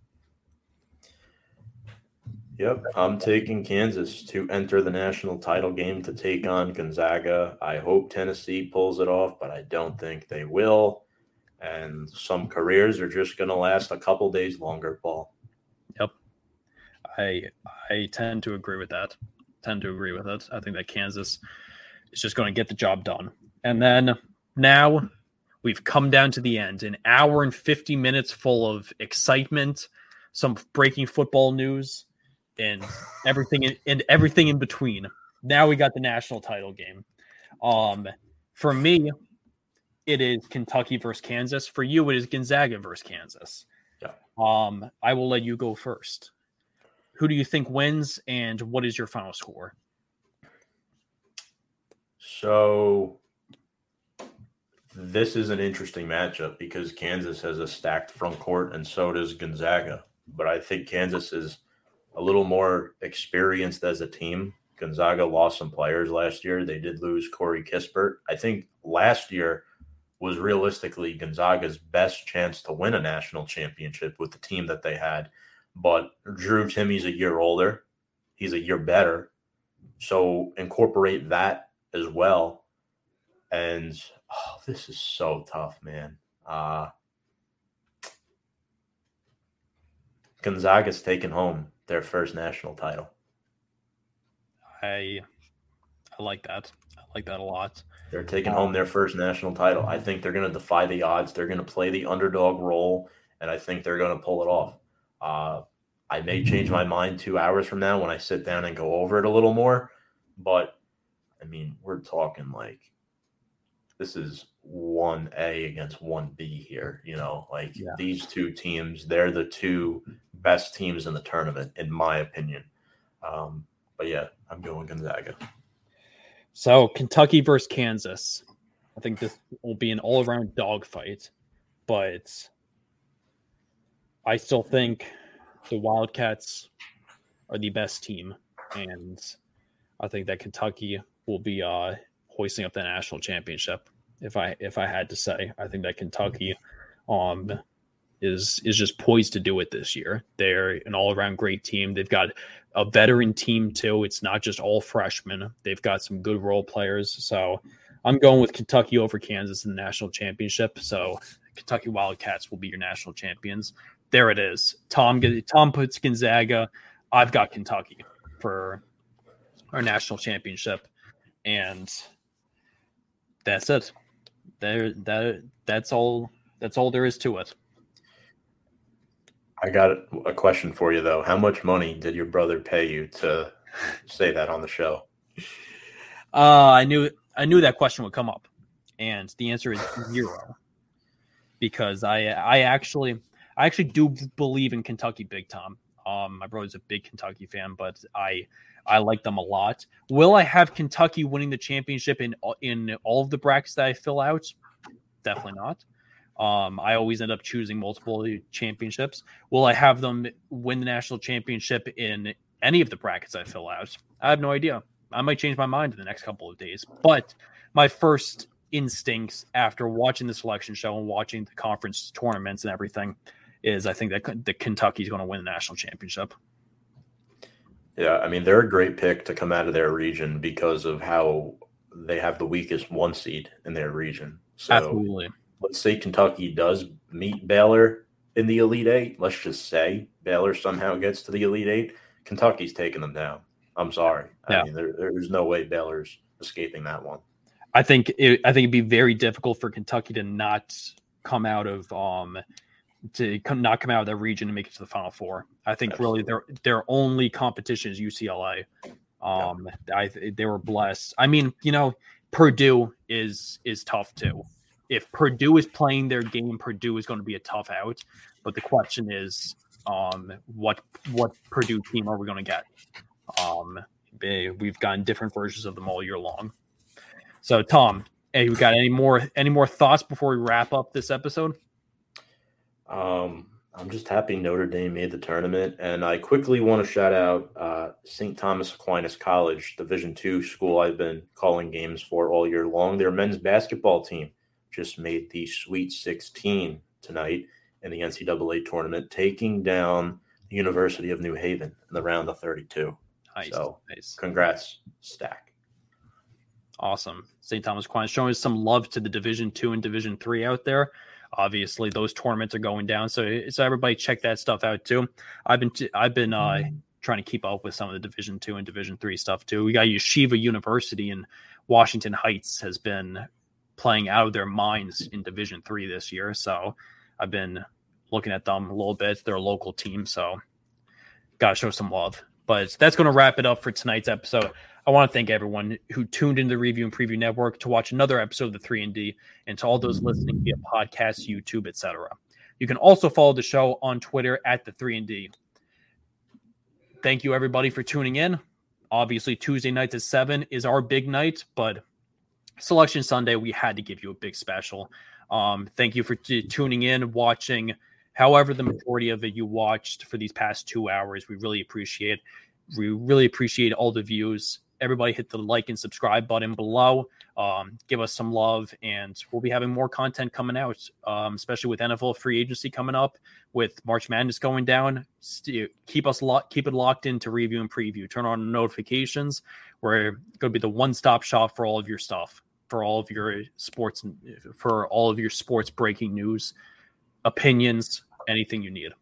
Yep, I'm taking Kansas to enter the national title game to take on Gonzaga. I hope Tennessee pulls it off, but I don't think they will. And some careers are just going to last a couple days longer, Paul. I I tend to agree with that. Tend to agree with it. I think that Kansas is just going to get the job done. And then now we've come down to the end, an hour and 50 minutes full of excitement, some breaking football news, and everything in, and everything in between. Now we got the national title game. Um, for me, it is Kentucky versus Kansas. For you, it is Gonzaga versus Kansas. Yeah. Um, I will let you go first. Who do you think wins, and what is your final score? So this is an interesting matchup because Kansas has a stacked front court and so does Gonzaga. But I think Kansas is a little more experienced as a team. Gonzaga lost some players last year. They did lose Corey Kispert. I think last year was realistically Gonzaga's best chance to win a national championship with the team that they had. But Drew Timme's a year older. He's a year better. So incorporate that as well. And oh, this is so tough, man. Uh, Gonzaga's taken home their first national title. I I like that. I like that a lot. They're taking home their first national title. I think they're going to defy the odds. They're going to play the underdog role, and I think they're going to pull it off. Uh, I may change my mind two hours from now when I sit down and go over it a little more, but I mean, we're talking like this is one A against one B here. You know, like Yeah. these two teams, they're the two best teams in the tournament, in my opinion. Um, but yeah, I'm going Gonzaga. So Kentucky versus Kansas. I think this will be an all-around dogfight, but I still think the Wildcats are the best team, and I think that Kentucky will be uh, hoisting up the national championship. If I if I had to say, I think that Kentucky um is is just poised to do it this year. They're an all-around great team. They've got a veteran team too. It's not just all freshmen. They've got some good role players. So I'm going with Kentucky over Kansas in the national championship. So Kentucky Wildcats will be your national champions. There it is. Tom Tom puts Gonzaga. I've got Kentucky for our national championship, and that's it. There that that's all. That's all there is to it. I got a question for you though. How much money did your brother pay you to say that on the show? Uh, I knew I knew that question would come up, and the answer is zero. Because I I actually I actually do believe in Kentucky Big Tom. Um, my brother's a big Kentucky fan, but I I like them a lot. Will I have Kentucky winning the championship in in all of the brackets that I fill out? Definitely not. Um, I always end up choosing multiple championships. Will I have them win the national championship in any of the brackets I fill out? I have no idea. I might change my mind in the next couple of days. But my first instincts after watching the selection show and watching the conference tournaments and everything is I think that the Kentucky's going to win the national championship. Yeah, I mean they're a great pick to come out of their region because of how they have the weakest one seed in their region. So Absolutely. let's say Kentucky does meet Baylor in the Elite Eight. Let's just say Baylor somehow gets to the Elite Eight. Kentucky's taking them down. I'm sorry. Yeah. I mean, there, there's no way Baylor's escaping that one. I think it, I think it'd be very difficult for Kentucky to not come out of um to come, not come out of their region and make it to the Final Four. I think really their their only competition is UCLA. Um, I they were blessed. I mean, you know, Purdue is is tough too. If Purdue is playing their game, Purdue is going to be a tough out. But the question is, um, what what Purdue team are we going to get? Um, we've gotten different versions of them all year long. So, Tom, hey, we got any more any more thoughts before we wrap up this episode? Um, I'm just happy Notre Dame made the tournament, and I quickly want to shout out uh, St. Thomas Aquinas College, Division two school I've been calling games for all year long. Their men's basketball team just made the Sweet 16 tonight in the NCAA tournament, taking down the University of New Haven in the round of 32. Nice, So- nice, Congrats, STAC. awesome. St. Thomas Aquinas showing some love to the Division two and Division three out there. Obviously, those tournaments are going down, so so everybody check that stuff out too. I've been I've been uh, trying to keep up with some of the Division two and Division three stuff too. We got Yeshiva University in Washington Heights has been playing out of their minds in Division three this year, so I've been looking at them a little bit. They're a local team, so gotta show some love. But that's going to wrap it up for tonight's episode. I want to thank everyone who tuned into the Review and Preview Network to watch another episode of the 3 and D, and to all those listening via podcast, YouTube, etc. You can also follow the show on Twitter at the 3 and D. Thank you everybody for tuning in. Obviously, Tuesday night at 7 is our big night, but Selection Sunday, we had to give you a big special. Um, thank you for t- tuning in, watching however the majority of it you watched for these past two hours. We really appreciate we really appreciate all the views. Everybody hit the like and subscribe button below. Um, give us some love, and we'll be having more content coming out, um, especially with NFL free agency coming up, with March Madness going down. Keep us locked, keep it locked into review and preview. Turn on notifications. We're going to be the one stop shop for all of your stuff, for all of your sports, for all of your sports breaking news, opinions, anything you need.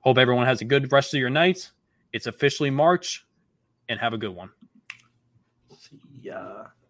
Hope everyone has a good rest of your night. It's officially March, and have a good one. See ya. Uh,